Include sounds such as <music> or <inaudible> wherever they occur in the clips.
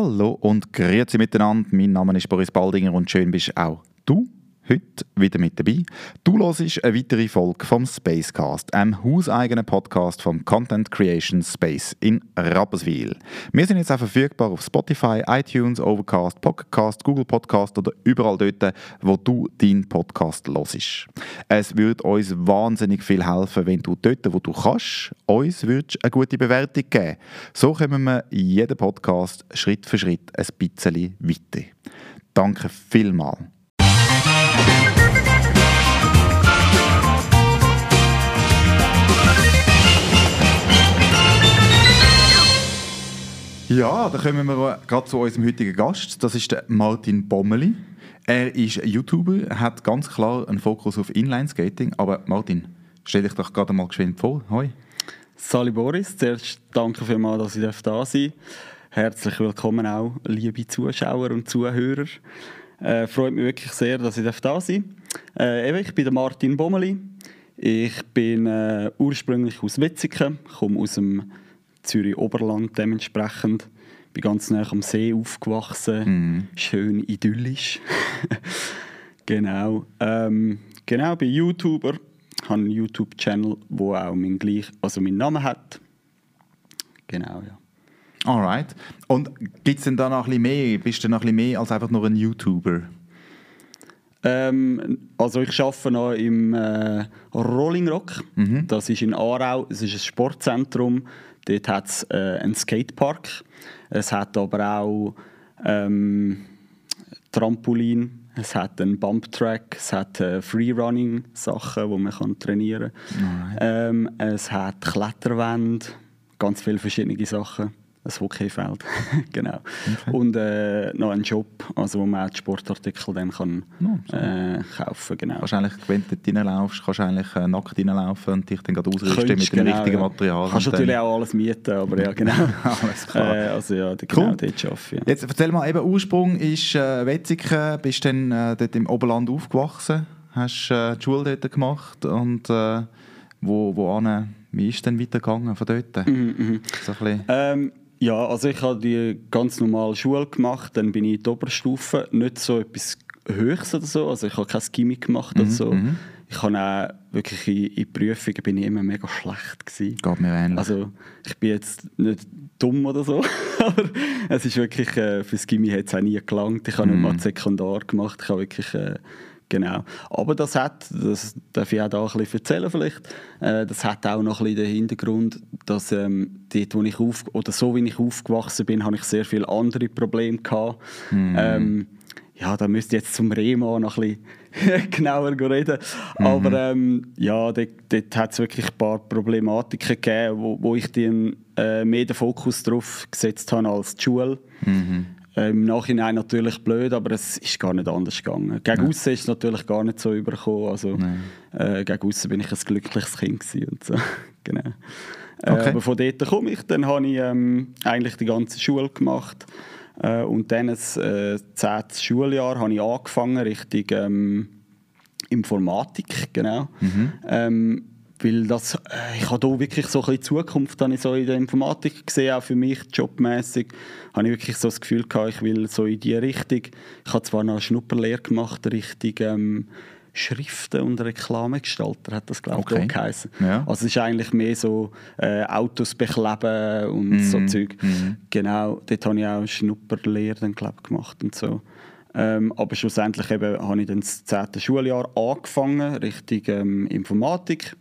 Hallo und grüezi miteinander. Mein Name ist Boris Baldinger und schön bist auch du heute wieder mit dabei. Du hörst eine weitere Folge vom Spacecast, einem hauseigenen Podcast vom Content Creation Space in Rapperswil. Wir sind jetzt auch verfügbar auf Spotify, iTunes, Overcast, Podcast, Google Podcast oder überall dort, wo du deinen Podcast hörst. Es würde uns wahnsinnig viel helfen, wenn du dort, wo du kannst, uns eine gute Bewertung geben. So kommen wir jeden Podcast Schritt für Schritt ein bisschen weiter. Danke vielmals. Ja, da kommen wir gerade zu unserem heutigen Gast. Das ist der Martin Bommeli. Er ist YouTuber, hat ganz klar einen Fokus auf Inlineskating. Aber Martin, stell dich doch gerade mal geschwind vor. Hoi. Sali Boris, zuerst danke vielmals, dass ich da sein darf. Herzlich willkommen auch, liebe Zuschauer und Zuhörer. Äh, freut mich wirklich sehr, dass ich da sein darf. Äh, ich bin der Martin Bommeli. Ich bin äh, ursprünglich aus Witzigen, komme aus dem Zürich Oberland dementsprechend. Bin ganz nah am See aufgewachsen, mm. schön idyllisch. <laughs> genau. Ähm, genau, bin YouTuber, habe einen YouTube-Channel, wo auch mein gleich, also meinen Namen hat. Genau, ja. Alright. Und gibt es denn da noch ein bisschen mehr? Bist du noch ein bisschen mehr als einfach nur ein YouTuber? Ähm, also ich arbeite noch im äh, Rolling Rock. Mhm. Das ist in Aarau. Es ist ein Sportzentrum. Dort hat es äh, einen Skatepark. Es hat aber auch ähm, Trampolin. Es hat einen Bumptrack. Es hat äh, Freerunning-Sachen, wo man kann trainieren kann. Ähm, es hat Kletterwände. Ganz viele verschiedene Sachen ein Hockeyfeld. <laughs> genau. Okay. Und äh, noch einen Shop, also wo man auch die Sportartikel dann kann, oh, äh, kaufen kann. Genau. Wahrscheinlich, wenn du reinlaufst, kannst du eigentlich äh, nackt reinlaufen und dich dann gerade ausrüsten Könntest, mit dem genau, richtigen Material. Ja. Kannst natürlich auch alles mieten, aber ja, genau. <laughs> alles klar. Äh, also ja, genau cool. dort arbeiten. Ja. Jetzt erzähl mal, eben Ursprung ist äh, Wetzigen, bist dann äh, dort im Oberland aufgewachsen, hast äh, die Schule dort gemacht und äh, wo, wo an, wie ist es denn weitergegangen von dort? Mhm, mh. so ähm, ja, also ich habe die ganz normale Schule gemacht, dann bin ich in die Oberstufe, nicht so etwas Höchstes oder so, also ich habe kein Gimmick gemacht oder mhm, so. Mhm. Ich habe auch wirklich in, in Prüfungen bin ich immer mega schlecht gewesen. Geht mir ähnlich. Also ich bin jetzt nicht dumm oder so, <laughs> aber es ist wirklich, äh, fürs Gimmi hat es auch nie gelangt. Ich habe mhm. nicht mal Sekundar gemacht, ich habe wirklich... Äh, Genau. Aber das hat, das darf ich auch da ein bisschen erzählen vielleicht, äh, das hat auch noch ein bisschen den Hintergrund, dass ähm, dort, wo ich auf, oder so wie ich aufgewachsen bin, habe ich sehr viele andere Probleme gehabt. Mm. Ähm, ja, da müsste ich jetzt zum Rema noch ein bisschen <laughs> genauer reden. Mhm. Aber ähm, ja, dort, dort hat es wirklich ein paar Problematiken gegeben, wo, wo ich den, äh, mehr den Fokus darauf gesetzt habe als die Schule. Mhm. Äh, Im Nachhinein natürlich blöd, aber es ist gar nicht anders gegangen. Gegen ja. außen ist es natürlich gar nicht so übergekommen. Also, äh, gegen außen bin ich ein glückliches Kind und so. <laughs> genau. Äh, okay. Aber von dort komme ich. Dann habe ich ähm, eigentlich die ganze Schule gemacht. Äh, und dann das äh, zehnte Schuljahr habe ich angefangen Richtung ähm, Informatik, genau. Mhm. Ähm, weil das, äh, ich habe da wirklich so ein bisschen Zukunft ich so in der Informatik gesehen, auch für mich jobmäßig, habe ich wirklich so das Gefühl gehabt, ich will so in die Richtung. Ich habe zwar noch eine Schnupperlehre gemacht, Richtung ähm, Schriften und Reklamegestalter hat das glaube ich okay. geheißen. Ja. Also es ist eigentlich mehr so äh, Autos bekleben und mm so Zeug. Mm Genau, dort habe ich auch eine Schnupperlehre dann glaub, gemacht und so. Ähm, aber schlussendlich eben habe ich dann das zehnte Schuljahr angefangen, Richtung ähm, Informatik.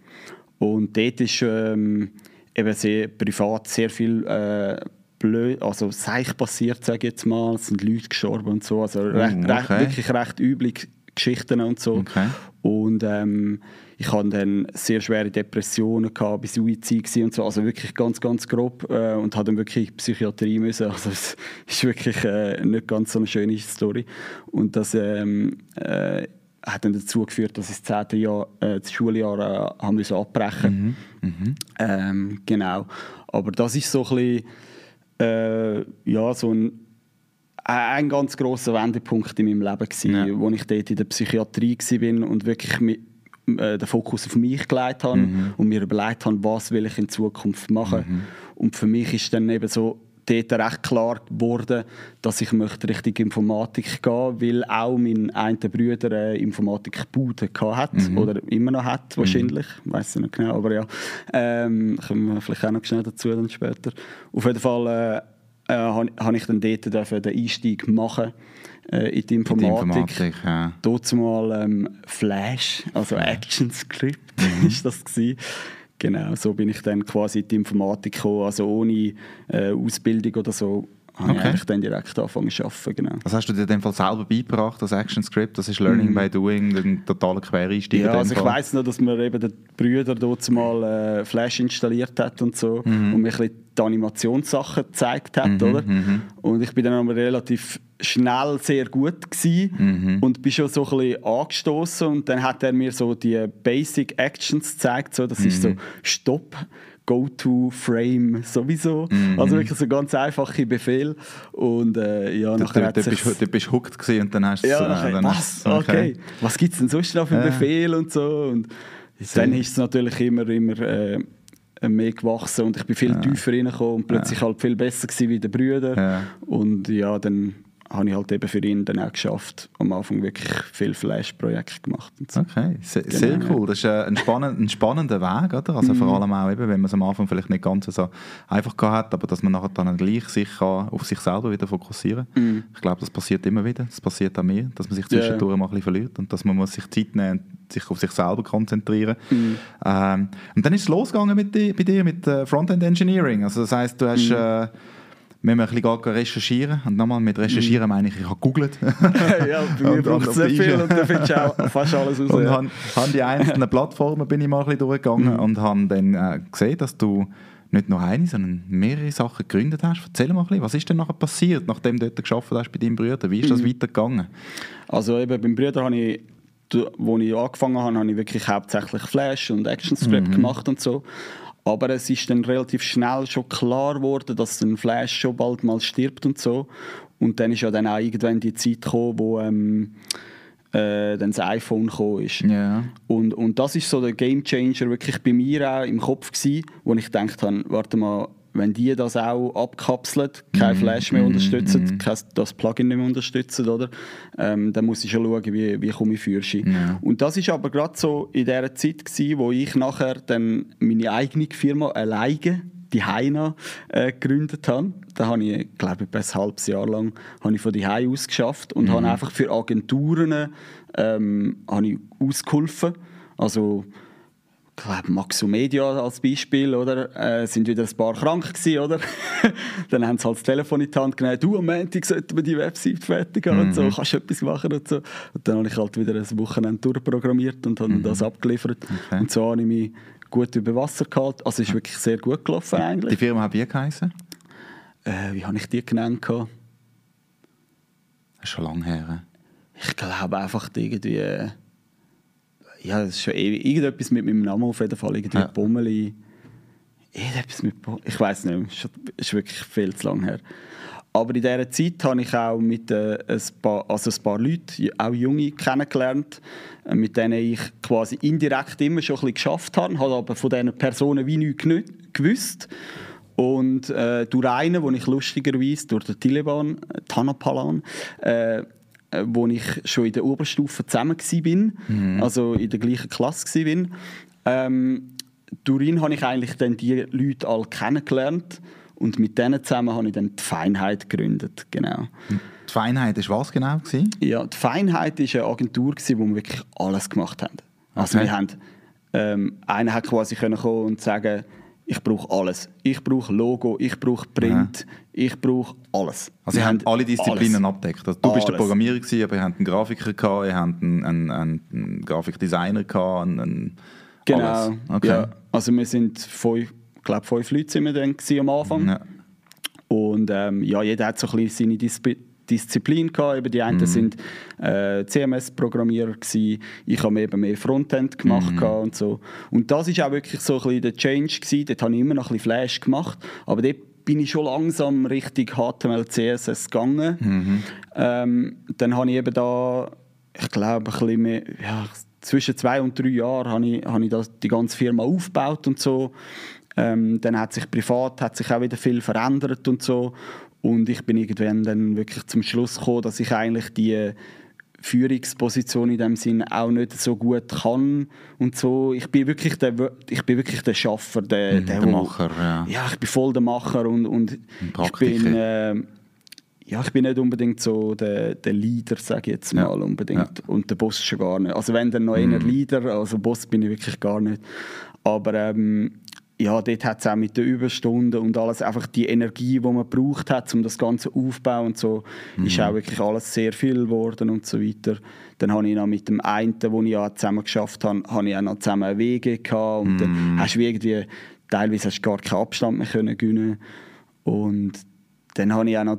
Und dort ist ähm, eben sehr privat sehr viel äh, blöd, also seich passiert, sage ich jetzt mal. Es sind Leute gestorben und so. Also recht, okay. recht, wirklich recht üble Geschichten und so. Okay. Und ähm, ich hatte dann sehr schwere Depressionen gehabt, bis Suizid und so, also wirklich ganz, ganz grob äh, und habe dann wirklich Psychiatrie müssen. <laughs> Also es ist wirklich äh, nicht ganz so eine schöne Story. Und das ähm, äh, hat dann dazu geführt, dass ich das zehnte Jahr, äh, das Schuljahr äh, haben müssen abbrechen mhm. mhm. Ähm, genau. Aber das ist so ein bisschen, äh, ja, so ein, ein ganz großer Wendepunkt in meinem Leben gewesen, ja. wo ich dort in der Psychiatrie war und wirklich mit, äh, den Fokus auf mich gelegt habe mhm. und mir überlegt habe, was will ich in Zukunft machen. Mhm. Und für mich ist dann eben so dort recht klar geworden, dass ich möchte Richtung Informatik gehen weil auch mein einer Bruder eine Informatikbude hat mhm. oder immer noch hat mhm. wahrscheinlich, mhm. weiß ich nicht genau, aber ja, ähm, kommen wir vielleicht auch noch schnell dazu dann später. Auf jeden Fall äh, äh, habe ich dann dort den Einstieg machen äh, in die Informatik. In Informatik ja. Dort mal ähm, Flash, also ActionScript mhm. <laughs> ist das gewesen. Genau, so bin ich dann quasi in die Informatik gekommen, also ohne äh, Ausbildung oder so habe okay. ich dann direkt angefangen zu arbeiten. Genau. Was hast du dir in dem Fall selber beigebracht, das ActionScript? Das ist Learning mm. by Doing, ein totaler Quereinstieg. Ja, also ich weiss noch, dass mir eben der Brüder dort mal äh, Flash installiert hat und so mm. und mir ein bisschen die Animationssachen gezeigt hat, mm -hmm, oder? -hmm. Und ich bin dann aber relativ schnell sehr gut gewesen mhm. und bin schon so ein bisschen angestoßen und dann hat er mir so die Basic Actions gezeigt, so das mhm. ist so mhm. Stopp, Go-to-Frame sowieso, mhm. also wirklich so ganz einfache Befehl und äh, ja, du, nachher du, du, bist, du bist hooked und dann hast du ja, nachher, dann was, okay. okay. was gibt es denn sonst noch für einen ja. Befehl und so und dann ist es natürlich immer, immer äh, mehr gewachsen und ich bin viel ja. tiefer reingekommen und plötzlich ja. halt viel besser gewesen wie der Brüder und ja, dann habe ich halt eben für ihn dann auch geschafft. Am Anfang wirklich viel Flash-Projekte gemacht. So. Okay, sehr, genau. sehr, cool. Das ist äh, ein, spannend, ein spannender Weg, oder? Also mm. vor allem auch eben, wenn man es am Anfang vielleicht nicht ganz so einfach hat, aber dass man nachher dann gleich sich kann auf sich selber wieder fokussieren kann. Mm. Ich glaube, das passiert immer wieder. Das passiert auch mir, dass man sich zwischendurch yeah. mal ein bisschen verliert und dass man muss sich Zeit nehmen sich auf sich selber konzentrieren. Mm. Ähm, und dann ist es losgegangen mit bei dir mit äh, Frontend Engineering. Also das heißt, du hast... Mm. Äh, wir haben ein bisschen recherchieren. Und nochmal mit recherchieren mhm. meine ich, ich habe gegoogelt. <laughs> ja, <laughs> bei mir braucht es sehr viel und da findest du auch fast alles raus. Und ja. habe, habe die einzelnen <laughs> Plattformen bin ich mal ein bisschen durchgegangen mhm. und habe dann äh, gesehen, dass du nicht nur eine, sondern mehrere Sachen gegründet hast. Erzähl mal ein bisschen, was ist denn nachher passiert, nachdem du dort geschafft hast bei deinem Bruder? Wie ist das mhm. weitergegangen? Also eben beim Bruder habe ich wo ich angefangen habe, habe ich wirklich hauptsächlich Flash und ActionScript mhm. gemacht und so. Aber es ist dann relativ schnell schon klar geworden, dass ein Flash schon bald mal stirbt und so. Und dann ist ja dann auch irgendwann die Zeit gekommen, wo ähm, äh, dann das iPhone gekommen ist. Yeah. Und, und das ist so der Gamechanger wirklich bei mir auch im Kopf gewesen, wo ich gedacht habe, warte mal, wenn die das auch abkapseln, kein mhm. Flash mehr mhm. unterstützen, mm. kein, das Plugin nicht mehr unterstützen, oder? Ähm, dann muss ich schon schauen, wie, wie komme ich Führerschein. Ja. Und das ist aber gerade so in der Zeit gewesen, wo ich nachher dann meine eigene Firma alleine die Heina äh, gegründet habe. Da habe ich, glaube ich, ein halbes Jahr lang habe ich von die Hause aus geschafft und mhm. habe einfach für Agenturen ähm, habe ich ausgeholfen. Also glaube Maxomedia als Beispiel, oder? Äh, sind wieder ein paar krank gewesen, oder? <laughs> dann haben sie halt das Telefon in die Hand genommen, du, am Montag sollten wir die Website fertig haben mhm. und so, mhm. kannst du etwas machen und so. Und dann habe ich halt wieder ein Wochenende durchprogrammiert und habe mhm. das abgeliefert. Okay. Und so habe ich mich gut über Wasser gehalten. Also es ist wirklich sehr gut gelaufen eigentlich. Die Firma hat wie geheißen? Äh, wie habe ich die genannt? Das ist schon lange her. Ich glaube einfach irgendwie... Ja, das ist schon ewig. Irgendetwas mit meinem Namen auf jeden Fall. Irgendwie ja. Bommeli. Irgendetwas mit Bommeli. Ich weiß nicht, es ist wirklich viel zu lange her. Aber in dieser Zeit habe ich auch mit äh, ein, paar, also ein paar Leuten, auch Junge, kennengelernt, äh, mit denen ich quasi indirekt immer schon ein bisschen geschafft habe, habe aber von diesen Personen wie nichts gewusst. Und äh, durch einen, den ich lustigerweise, durch den Taliban, Tanapalan, äh, äh, wo ich schon in der Oberstufe zusammen war, mhm. also in der gleichen Klasse war. Ähm, durch ihn habe ich eigentlich dann die Leute alle kennengelernt und mit denen zusammen habe ich dann die Feinheit gegründet, genau. Die Feinheit ist was genau gewesen? Ja, die Feinheit ist eine Agentur gewesen, wo wir wirklich alles gemacht haben. Also okay. wir haben, ähm, einer hat quasi können kommen und sagen, ich brauche alles. Ich brauche Logo, ich brauche Print, ja. ich brauche alles. Also ihr habt alle Disziplinen alles. abdeckt. Also du alles. bist der Programmierer gewesen, aber ihr habt einen Grafiker gehabt, ihr habt einen, einen, einen Grafikdesigner gehabt, einen, einen genau. Alles. Okay. Ja. Also wir sind fünf, glaube fünf Leute sind wir dann am Anfang. Ja. Und ähm, ja, jeder hat so ein bisschen seine Disziplin Disziplin gehabt. Eben die einen mhm. sind äh, CMS-Programmierer ich habe eben mehr Frontend gemacht mhm. und so. Und das ist auch wirklich so ein bisschen der Change gewesen. Dort habe ich immer noch ein bisschen Flash gemacht, aber dort bin ich schon langsam Richtung HTML, CSS gegangen. Mhm. Ähm, dann habe ich eben da, ich glaube, ein bisschen mehr, ja, zwischen zwei und drei Jahren habe ich, habe ich das, die ganze Firma aufgebaut und so. Ähm, dann hat sich privat hat sich auch wieder viel verändert und so. Und ich bin irgendwann dann wirklich zum Schluss gekommen, dass ich eigentlich die Führungsposition in dem Sinn auch nicht so gut kann und so. Ich bin wirklich der, ich bin wirklich der Schaffer, der, Mhm, der, der Macher, ja. Ja, ich bin voll der Macher und, und ich bin äh, ja, ich bin nicht unbedingt so der, der Leader, sage ich jetzt Ja. mal unbedingt. Ja. Und der Boss schon gar nicht. Also wenn dann noch Mhm. eher Leader, also Boss bin ich wirklich gar nicht. Aber ähm, ja, dort hat es auch mit den Überstunden und alles, einfach die Energie, die man braucht hat, um das Ganze aufzubauen und so, Mhm. ist auch wirklich alles sehr viel geworden und so weiter. Dann habe ich noch mit dem einen, wo ich ja zusammen geschafft habe, habe ich auch noch zusammen eine WG gehabt und Mhm. dann hast du wie irgendwie, teilweise hast du gar keinen Abstand mehr können gewinnen und dann habe ich auch noch,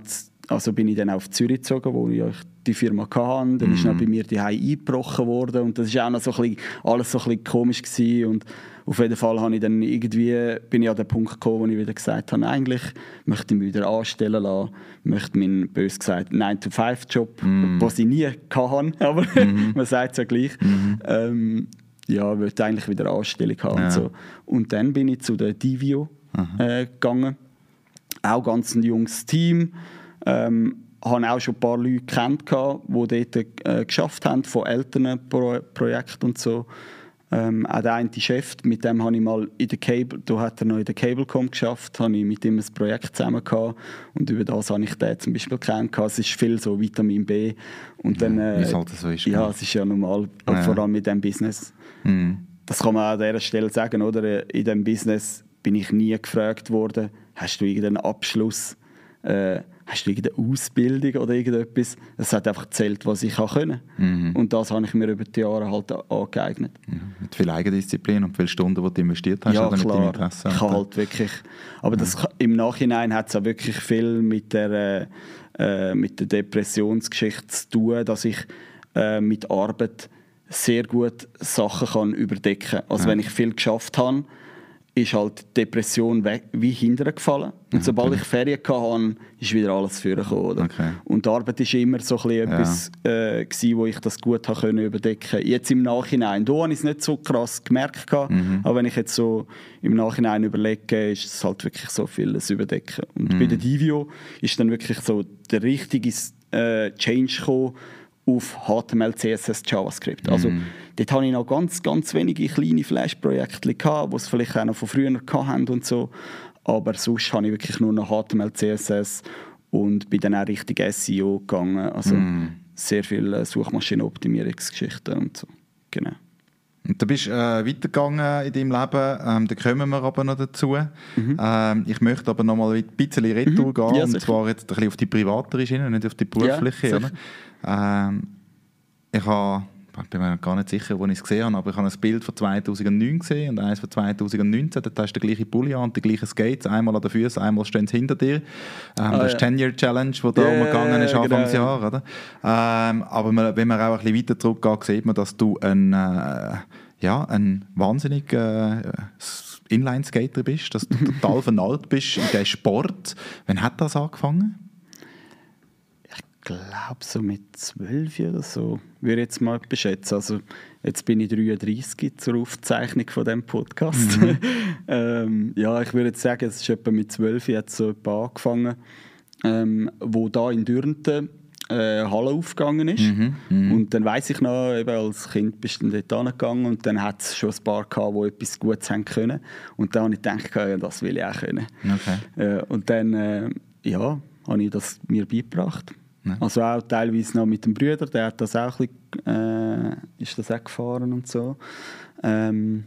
also bin ich dann auf Zürich gezogen, wo ich die Firma hatte. Dann ist noch bei mir die eingebrochen worden und das ist auch noch so ein bisschen, alles so ein bisschen komisch gewesen. und auf jeden Fall habe ich dann irgendwie, bin ich an den Punkt gekommen, wo ich wieder gesagt habe, eigentlich möchte ich mich wieder anstellen lassen, möchte meinen, bös gesagt, 9-to-5-Job, was ich nie hatte, <laughs> aber man sagt es ja gleich, ähm, ja, wollte eigentlich wieder Anstellung haben Ja. und so. Und dann bin ich zu der Divio äh, gegangen auch ganz ein junges Team. Ähm, habe auch schon ein paar Leute kennt, die dort äh, geschafft haben, von älteren Pro Projekten und so. Ähm, auch der eine Chef, mit dem habe ich mal in der Cable, da hat er noch in der Cablecom geschafft, habe ich mit ihm ein Projekt zusammen gehabt und über das habe ich den zum Beispiel kennengelernt. Es ist viel so Vitamin B und dann, wie es äh, halt so ist, Ja, genau. es ist ja normal, Ja. vor allem mit dem Business. Mhm. Das kann man an dieser Stelle sagen, oder? In diesem Business bin ich nie gefragt worden, hast du irgendeinen Abschluss, äh, hast du irgendeine Ausbildung oder irgendetwas. Es hat einfach gezählt, was ich kann können. Mhm. Und das habe ich mir über die Jahre halt angeeignet. Mit viel Eigendisziplin und viele Stunden, die du investiert hast, ja, oder mit deinem klar. Interesse. Ich halt wirklich, aber das, ka- im Nachhinein hat es auch wirklich viel mit der, äh, mit der Depressionsgeschichte zu tun, dass ich äh, mit Arbeit sehr gut Sachen kann überdecken kann. Also wenn ich viel geschafft habe, ist halt die Depression weg, wie hinterher gefallen. Und sobald ich Ferien hatte, ist wieder alles vorgekommen. Oder? Okay. Und die Arbeit war immer so ein etwas, äh, gewesen, wo ich das gut habe können überdecken Jetzt im Nachhinein, da habe ich es nicht so krass gemerkt, gehabt, aber wenn ich jetzt so im Nachhinein überlege, ist es halt wirklich so vieles überdecken. Und bei der Divio ist dann wirklich so der richtige äh, Change gekommen auf HTML, CSS, JavaScript. Also dort hatte ich noch ganz, ganz wenige kleine Flash-Projekte, die es vielleicht auch noch von früher hatten und so. Aber sonst habe ich wirklich nur noch HTML, CSS und bin dann auch richtig SEO gegangen. Also sehr viele Suchmaschinenoptimierungsgeschichten und so. Genau. Du bist äh, weitergegangen in deinem Leben, ähm, da kommen wir aber noch dazu. Ähm, ich möchte aber noch mal ein bisschen retour gehen, Mhm. Ja, und zwar jetzt ein bisschen auf die privatere Schiene, nicht auf die berufliche. Ja? Ähm, ich habe, ich bin mir gar nicht sicher, wo ich es gesehen habe, aber ich habe ein Bild von 2009 gesehen und eins von 2019. Dort hast du den gleichen Pulli an und die gleichen Skates, einmal an den Füßen, einmal stehen sie hinter dir. Ähm, das ist die Ah, ja. 10-Year-Challenge, die da ja, umgegangen ist Anfang des genau. Jahres. Oder? Ähm, aber man, wenn man auch ein bisschen weiter zurückgeht, sieht man, dass du ein, äh, ja, ein wahnsinnig äh, Inline-Skater bist, dass du total <laughs> vernarrt bist in diesem Sport. Wann hat das angefangen? Ich glaube so mit 12 oder so, würde ich jetzt mal beschätzen. Also jetzt bin ich 33 zur Aufzeichnung von dem Podcast. <laughs> ähm, ja, ich würde jetzt sagen, es ist etwa mit 12 jetzt so angefangen, ähm, wo da in Dürnten äh, Halle aufgegangen ist. Und dann weiß ich noch, eben als Kind bist du dort hingegangen und dann hat es schon ein paar gehabt, die etwas Gutes haben können. Und dann habe ich gedacht, ja, das will ich auch können. Okay. Äh, und dann äh, ja, habe ich das mir beigebracht. Ja. Also auch teilweise noch mit dem Bruder, der hat das auch ein bisschen, äh, ist das auch gefahren und so. Ähm,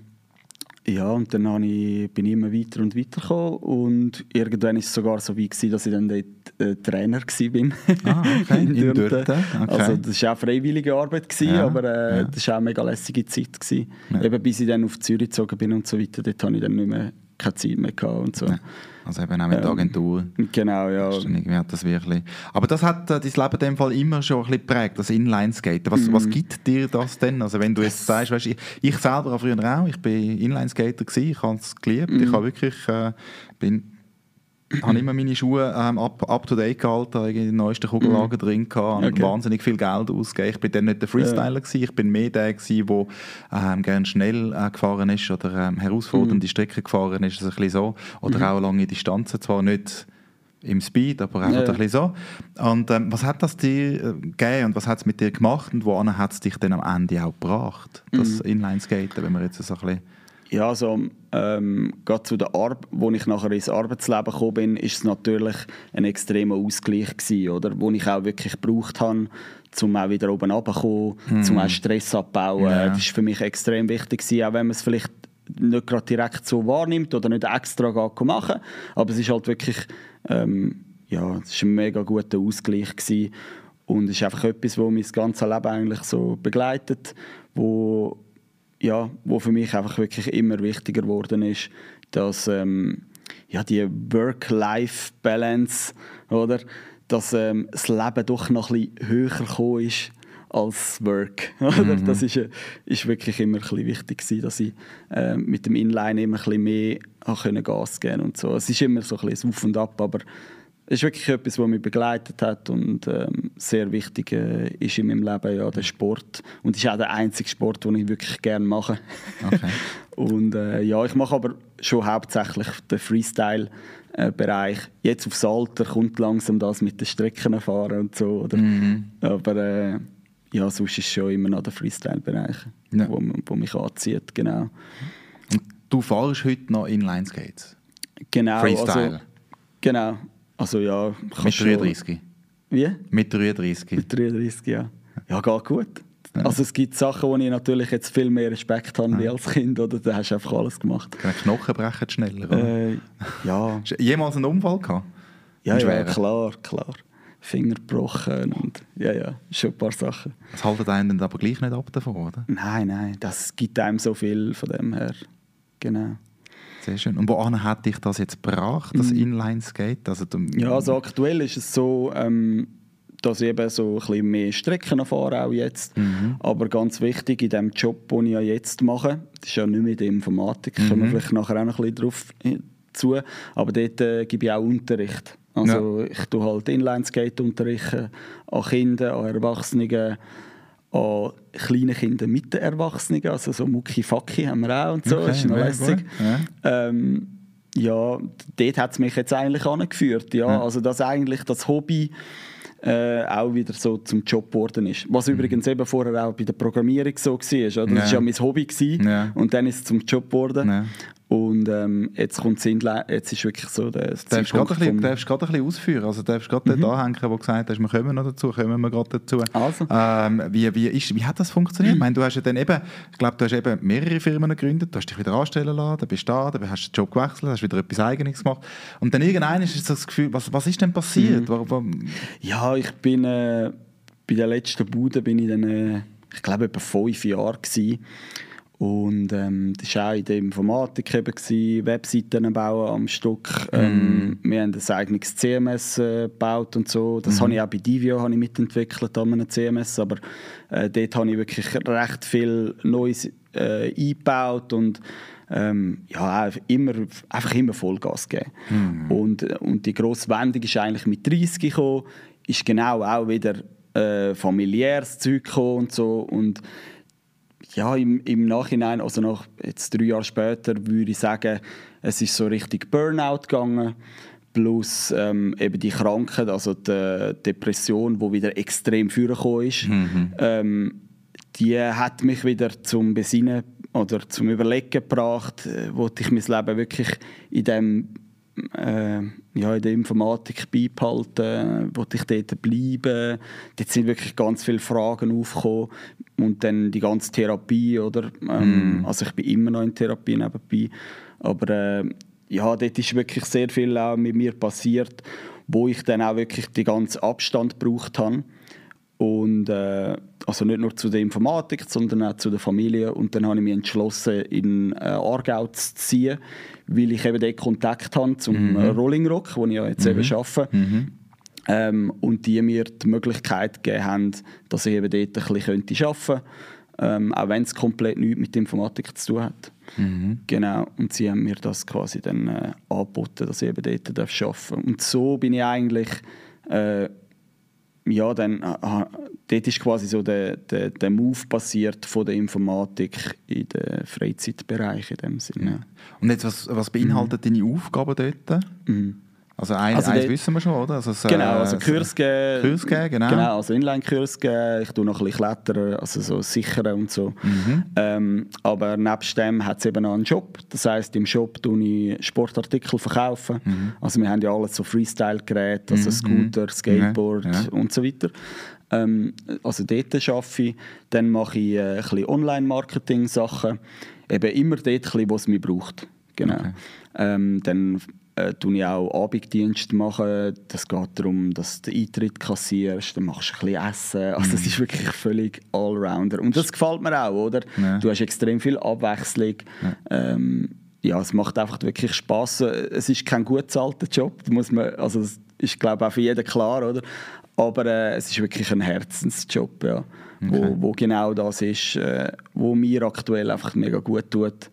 ja, und dann habe ich, bin ich immer weiter und weiter gekommen und irgendwann ist es sogar so wie gewesen, dass ich dann dort äh, Trainer war. Ah, <laughs> okay, in Dürnten. Dürten, okay. Also das war auch freiwillige Arbeit, gewesen, Ja, aber äh, ja. das war auch eine mega lässige Zeit. Gewesen. Ja. Eben bis ich dann auf Zürich gezogen bin und so weiter, dort hatte ich dann nicht mehr keine Zeit mehr gehabt und so. Also eben auch mit der Ähm, Agentur. Genau, ja. Das irgendwie hat das wirklich. Aber das hat äh, dein Leben in dem Fall immer schon ein bisschen geprägt, das Inline-Skaten. Was, Mhm. was gibt dir das denn? Also wenn du jetzt sagst, weißt, ich, ich selber habe früher auch, ich bin Inline-Skater gewesen, ich habe es geliebt, Mhm. ich habe wirklich, äh, bin <clears throat> habe immer meine Schuhe ähm, up, up to date gehalten, in den neuesten Kugellager mhm. drin gehabt, okay. wahnsinnig viel Geld ausgegeben. Ich bin dann nicht der Freestyler ja. gewesen, ich bin mehr der gewesen, der ähm, gerne schnell äh, gefahren ist oder ähm, herausfordernde mhm. Strecken gefahren ist, also ein bisschen so. Oder mhm. auch lange Distanzen, zwar nicht im Speed, aber einfach ja. ein bisschen so. Und ähm, was hat das dir äh, gegeben und was hat es mit dir gemacht und wohin hat es dich dann am Ende auch gebracht, das mhm. Inline-Skaten, wenn wir jetzt so ein bisschen ja, also ähm, gerade zu der Arbeit, wo ich nachher ins Arbeitsleben gekommen bin, ist es natürlich ein extremer Ausgleich gewesen, oder? Wo ich auch wirklich gebraucht habe, um auch wieder oben runterzukommen, mm. um auch Stress abzubauen. Yeah. Das war für mich extrem wichtig gewesen, auch wenn man es vielleicht nicht gerade direkt so wahrnimmt oder nicht extra machen aber es ist halt wirklich ähm, ja, es ist ein mega guter Ausgleich gewesen. und es ist einfach etwas, wo mein ganzes Leben eigentlich so begleitet, wo ja, wo für mich einfach wirklich immer wichtiger geworden ist, dass ähm, ja, die Work-Life-Balance, oder, dass ähm, das Leben doch noch ein bisschen höher gekommen ist als Work. <laughs> Oder? Mhm. Das ist, äh, ist wirklich immer ein bisschen wichtig gewesen, dass ich äh, mit dem Inline immer ein bisschen mehr Gas geben und so. Es ist immer so ein bisschen Auf und Ab, aber ist wirklich etwas, was mich begleitet hat und ähm, sehr wichtig äh, ist in meinem Leben, ja, der Sport. Und es ist auch der einzige Sport, den ich wirklich gerne mache. Okay. <laughs> und äh, ja, ich mache aber schon hauptsächlich den Freestyle-Bereich. Jetzt aufs Alter kommt langsam das mit den Strecken fahren und so. Oder? Mhm. Aber äh, ja, sonst ist es schon immer noch der Freestyle-Bereich, ja. wo, wo mich anzieht, genau. Und du fahrst heute noch Inline-Skates? Genau. Freestyle? Also, genau. Also ja, Mit 33? Wie? Mit 33? Mit 33, ja. Ja, geht gut. Ja. Also es gibt Sachen, wo ich natürlich jetzt viel mehr Respekt habe ja. wie als Kind, oder? Da hast du einfach alles gemacht. Knochen brechen schneller, oder? Äh, ja. <laughs> Hast du jemals einen Unfall gehabt? Ja, ja, klar, klar. Finger gebrochen und ja, ja, schon ein paar Sachen. Das haltet einen aber gleich nicht ab davon, oder? Nein, nein, das gibt einem so viel von dem her. Genau. Sehr schön. Und wohin hat dich das jetzt gebracht, das mhm. Inline-Skate? Also, ja, also aktuell ist es so, ähm, dass ich eben so ein bisschen mehr Strecken fahre auch jetzt. Mhm. Aber ganz wichtig in dem Job, den ich ja jetzt mache, das ist ja nicht mit der Informatik, mhm. kommen wir vielleicht nachher auch noch ein bisschen drauf zu, aber dort äh, gebe ich auch Unterricht. Also ja. ich tue halt Inline-Skate unterrichten an Kindern, an Erwachsenen, an kleinen Kindern mit den Erwachsenen, also so Mucki-Facki haben wir auch und so, okay, das ist noch lässig. Ja. Ähm, ja, dort hat es mich jetzt eigentlich angeführt, ja. ja. Also dass eigentlich das Hobby äh, auch wieder so zum Job geworden ist. Was mhm. übrigens eben vorher auch bei der Programmierung so war. Oder? Das war ja. ja mein Hobby gewesen, ja. und dann ist es zum Job geworden. Und ähm, jetzt kommt Sindle, jetzt ist wirklich so der Darfst du gerade ein, bisschen, ein bisschen ausführen? Also darfst gerade mhm. da hängen, wo gesagt hast, wir kommen noch dazu, kommen wir gerade dazu. Also. Ähm, wie, wie, ist, wie hat das funktioniert? Mhm. Ich meine, du hast ja dann eben, ich glaube, du hast eben mehrere Firmen gegründet, du hast dich wieder anstellen lassen, dann bist du da, dann hast du den Job gewechselt, hast wieder etwas Eigenes gemacht. Und dann irgendwann ist das Gefühl, was, was ist denn passiert? Mhm. Ja, ich bin äh, bei der letzten Bude bin ich dann, äh, ich glaube, etwa fünf Jahre gewesen. Und ähm, das war auch in der Informatik, eben, gewesen, Webseiten bauen am Stück. Ähm, mm. Wir haben ein eigenes CMS äh, gebaut und so. Das mm. habe ich auch bei Divio habe ich mitentwickelt an einem CMS, aber äh, dort habe ich wirklich recht viel Neues äh, eingebaut und ähm, ja, immer, einfach immer Vollgas gegeben. Mm. Und, und die grosse Wendung ist eigentlich mit 30 gekommen, ist genau auch wieder äh, familiäres Zeug gekommen und so. Und ja, im, im Nachhinein, also nach jetzt drei Jahre später, würde ich sagen, es ist so richtig Burnout gegangen plus ähm, eben die Krankheit, also die Depression, die wieder extrem vorgekommen ist, mhm. ähm, die hat mich wieder zum Besinnen oder zum Überlegen gebracht, äh, wo ich mein Leben wirklich in dem äh, ja, in der Informatik beibehalten, wollte ich dort bleiben. Dort sind wirklich ganz viele Fragen aufgekommen und dann die ganze Therapie, oder? Ähm, mm. Also ich bin immer noch in Therapie nebenbei, aber äh, ja, dort ist wirklich sehr viel auch mit mir passiert, wo ich dann auch wirklich den ganzen Abstand gebraucht habe und äh, also nicht nur zu der Informatik, sondern auch zu der Familie. Und dann habe ich mich entschlossen, in äh, Aargau zu ziehen, weil ich eben den Kontakt habe zum mhm. Rolling Rock, wo ich ja jetzt mhm. eben arbeite. Mhm. Ähm, und die mir die Möglichkeit gegeben haben, dass ich eben dort ein bisschen arbeiten könnte. ähm, auch wenn es komplett nichts mit Informatik zu tun hat. Mhm. Genau, und sie haben mir das quasi dann äh, angeboten, dass ich eben dort arbeiten darf. Und so bin ich eigentlich, äh, ja, dann, äh, dort ist quasi so der, der, der Move passiert von der Informatik in den Freizeitbereich in dem Sinne. Und jetzt, was, was beinhaltet deine Aufgaben dort? Mhm. Also, ein, Also eins wissen wir schon, oder? Also, es, Genau, äh, also Kurs geben. Kurs geben, genau. Genau, also Inline-Kurs geben. Ich tue noch ein bisschen klettern, also so sichern und so. Mhm. Ähm, aber nebst dem hat es eben noch einen Shop. Das heisst, im Shop tue ich Sportartikel verkaufen. Mhm. Also wir haben ja alles so Freestyle-Geräte, also Scooter, Skateboard Ja, ja. und so weiter. Ähm, also dort arbeite ich. Dann mache ich äh, ein bisschen Online-Marketing-Sachen. Eben immer dort, wo es mich braucht. Genau. Okay. Ähm, dann äh, tue ich auch Abenddienst machen. Das geht darum, dass du den Eintritt kassierst, dann machst du ein bisschen Essen. Also es ist wirklich völlig Allrounder. Und das gefällt mir auch, oder? Ja. Du hast extrem viel Abwechslung. Ähm, ja, es macht einfach wirklich Spaß. Es ist kein gut bezahlter Job, das muss man, also das ist glaube auch für jeden klar, oder? Aber äh, es ist wirklich ein Herzensjob, ja, wo, wo genau das ist, äh, wo mir aktuell einfach mega gut tut.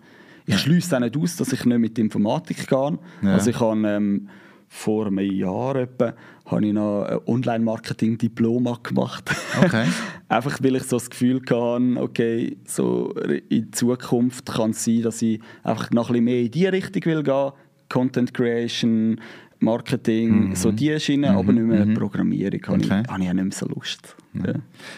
Ich schließe auch nicht aus, dass ich nicht mit Informatik gehe. Ja. Also ich habe ähm, vor einem Jahr etwa, habe ich noch ein Online-Marketing-Diploma gemacht. Okay. <laughs> Einfach weil ich so das Gefühl hatte, okay, so in Zukunft kann es sein, dass ich einfach noch ein bisschen mehr in die Richtung will gehen. Content Creation, Marketing, so die Schiene, aber nicht mehr Programmierung. Habe, Mhm. Okay. ich, habe ich auch nicht mehr so Lust. Ja.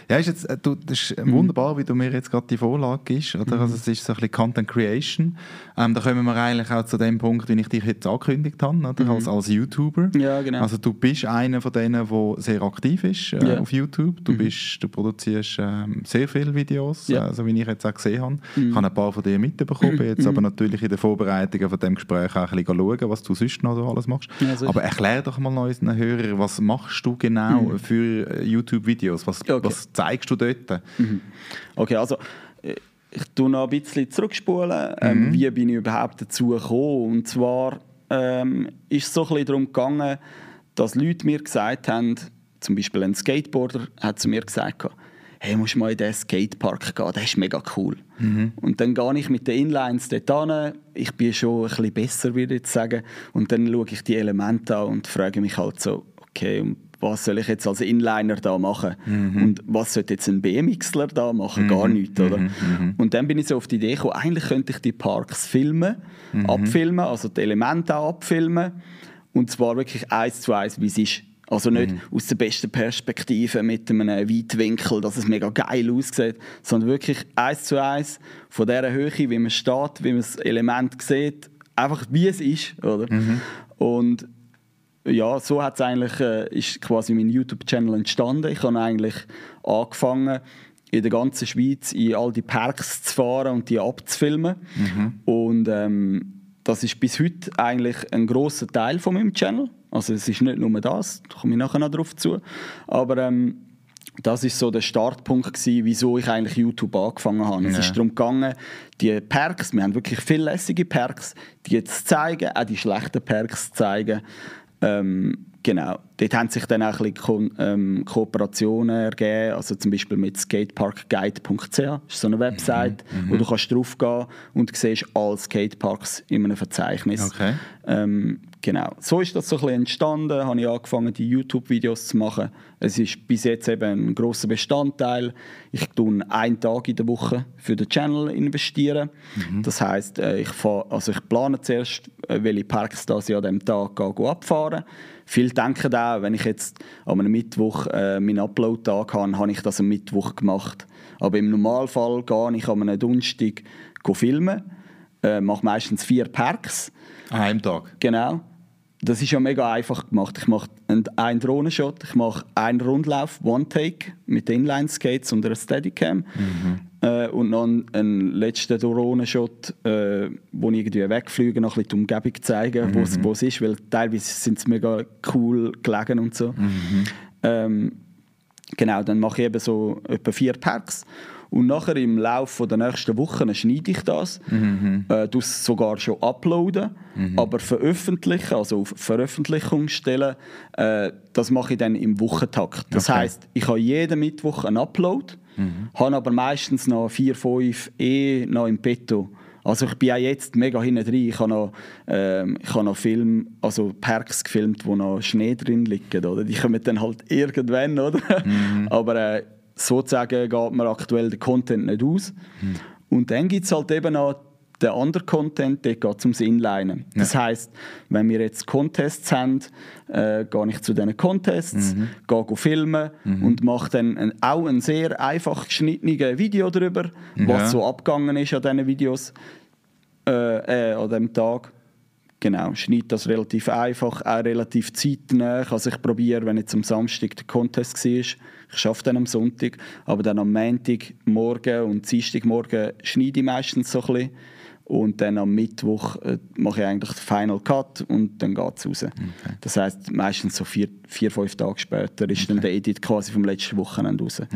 Ja, ist jetzt, äh, du, das ist Mhm. wunderbar, wie du mir jetzt gerade die Vorlage gibst. Oder? Also es ist so ein bisschen Content Creation. Ähm, da kommen wir eigentlich auch zu dem Punkt, wie ich dich jetzt angekündigt habe, oder? Als, als YouTuber. Mhm. Ja, genau. Also du bist einer von denen, der sehr aktiv ist äh, Ja. Mhm. auf YouTube. Du, bist, du produzierst ähm, sehr viele Videos, Ja. Mhm. äh, also wie ich jetzt auch gesehen habe. Ich habe ein paar von dir mitbekommen, jetzt aber natürlich in der Vorbereitung von dem Gespräch auch ein bisschen schauen, was du sonst noch so alles machst. Ja, aber erklär doch mal unseren Hörern, was machst du genau für äh, YouTube-Videos? Was, Mhm. Okay. was zeigst du dort? Okay, also äh, ich tue noch ein bisschen zurückspulen. Ähm, Wie bin ich überhaupt dazu gekommen? Und zwar ähm, ist es so ein bisschen darum gegangen, dass Leute mir gesagt haben, zum Beispiel ein Skateboarder hat zu mir gesagt, hey, musst mal in den Skatepark gehen, der ist mega cool. Und dann gehe ich mit den Inlines dort hin. Ich bin schon ein bisschen besser, würde ich jetzt sagen. Und dann schaue ich die Elemente an und frage mich halt so, okay, und was soll ich jetzt als Inliner da machen? Und was sollte jetzt ein BMXler da machen? Gar nichts, oder? Und dann bin ich so auf die Idee gekommen, eigentlich könnte ich die Parks filmen, abfilmen, also die Elemente auch abfilmen. Und zwar wirklich eins zu eins, wie es ist. Also nicht aus der besten Perspektive mit einem Weitwinkel, dass es mega geil aussieht, sondern wirklich eins zu eins von dieser Höhe, wie man steht, wie man das Element sieht, einfach wie es ist, oder? Und ja, so hat's eigentlich, äh, ist quasi mein YouTube-Channel entstanden. Ich habe eigentlich angefangen, in der ganzen Schweiz in all die Parks zu fahren und die abzufilmen. Und ähm, das ist bis heute eigentlich ein großer Teil von meinem Channel. Also es ist nicht nur das, da komme ich nachher noch drauf zu. Aber ähm, das ist so der Startpunkt gewesen, wieso ich eigentlich YouTube angefangen habe. Es Ja. ist darum gegangen, die Perks, wir haben wirklich viele lässige Perks, die jetzt zeigen, auch die schlechten Perks zu zeigen. Ähm, genau, dort haben sich dann auch ein bisschen ähm, Kooperationen ergeben, also zum Beispiel mit skateparkguide.ch, das ist so eine Website, wo du kannst drauf gehen und siehst alle Skateparks in einem Verzeichnis. Okay. Ähm, genau. So ist das so ein bisschen entstanden, habe ich angefangen, die YouTube-Videos zu machen. Es ist bis jetzt eben ein grosser Bestandteil. Ich tue einen Tag in der Woche für den Channel investieren. Das heißt, ich, fahr, also ich plane zuerst, äh, welche Parks das ich an diesem Tag gehe, abfahren Viele denken auch, wenn ich jetzt an einem Mittwoch äh, meinen Upload-Tag habe, habe ich das am Mittwoch gemacht. Aber im Normalfall gehe ich an einem Donnerstag filmen, äh, mache meistens vier Parks. An einem Tag. Genau. Das ist ja mega einfach gemacht. Ich mache einen, Drohnenshot, ich mache einen Rundlauf, One-Take mit Inline-Skates und einer Steadicam. Äh, und noch einen, letzten Drohnenshot, äh, wo ich irgendwie wegfliege, noch ein bisschen die Umgebung zeigen, wo es wo es ist, weil teilweise sind es mega cool gelegen und so. Ähm, genau, dann mache ich eben so etwa vier Packs. Und nachher im Laufe der nächsten Wochen schneide ich das, äh, du es sogar schon uploaden, aber veröffentlichen, also auf Veröffentlichung stellen, äh, das mache ich dann im Wochentakt. Das Okay. heißt, ich habe jeden Mittwoch einen Upload mhm. habe aber meistens noch vier, fünf eh noch im Petto. Also ich bin auch jetzt mega hinten drin. Ich habe noch, ähm, ich habe noch Film, also Parks gefilmt, wo noch Schnee drin liegt. Oder? Die kommen dann halt irgendwann, oder? Mhm. <laughs> Aber äh, sozusagen geht mir aktuell der Content nicht aus. Mhm. Und dann gibt es halt eben noch der andere Content, der geht ums Inlinen. Ja. Das heißt, wenn wir jetzt Contests haben, äh, gehe ich zu diesen Contests, mhm. gehe filmen mhm. und mache dann ein, auch ein sehr einfach geschnittenes Video darüber, ja. was so abgegangen ist an diesen Videos äh, äh, an diesem Tag. Genau, schneide das relativ einfach, auch relativ zeitnah. Also ich probiere, wenn jetzt am Samstag der Contest war, ich schaffe dann am Sonntag, aber dann am Montagmorgen und Dienstagmorgen schneide ich meistens so ein bisschen und dann am Mittwoch äh, mache ich eigentlich den Final Cut und dann geht es raus. Okay. Das heißt meistens so vier, vier, fünf Tage später ist okay. dann der Edit quasi vom letzten Wochenende raus. Ja.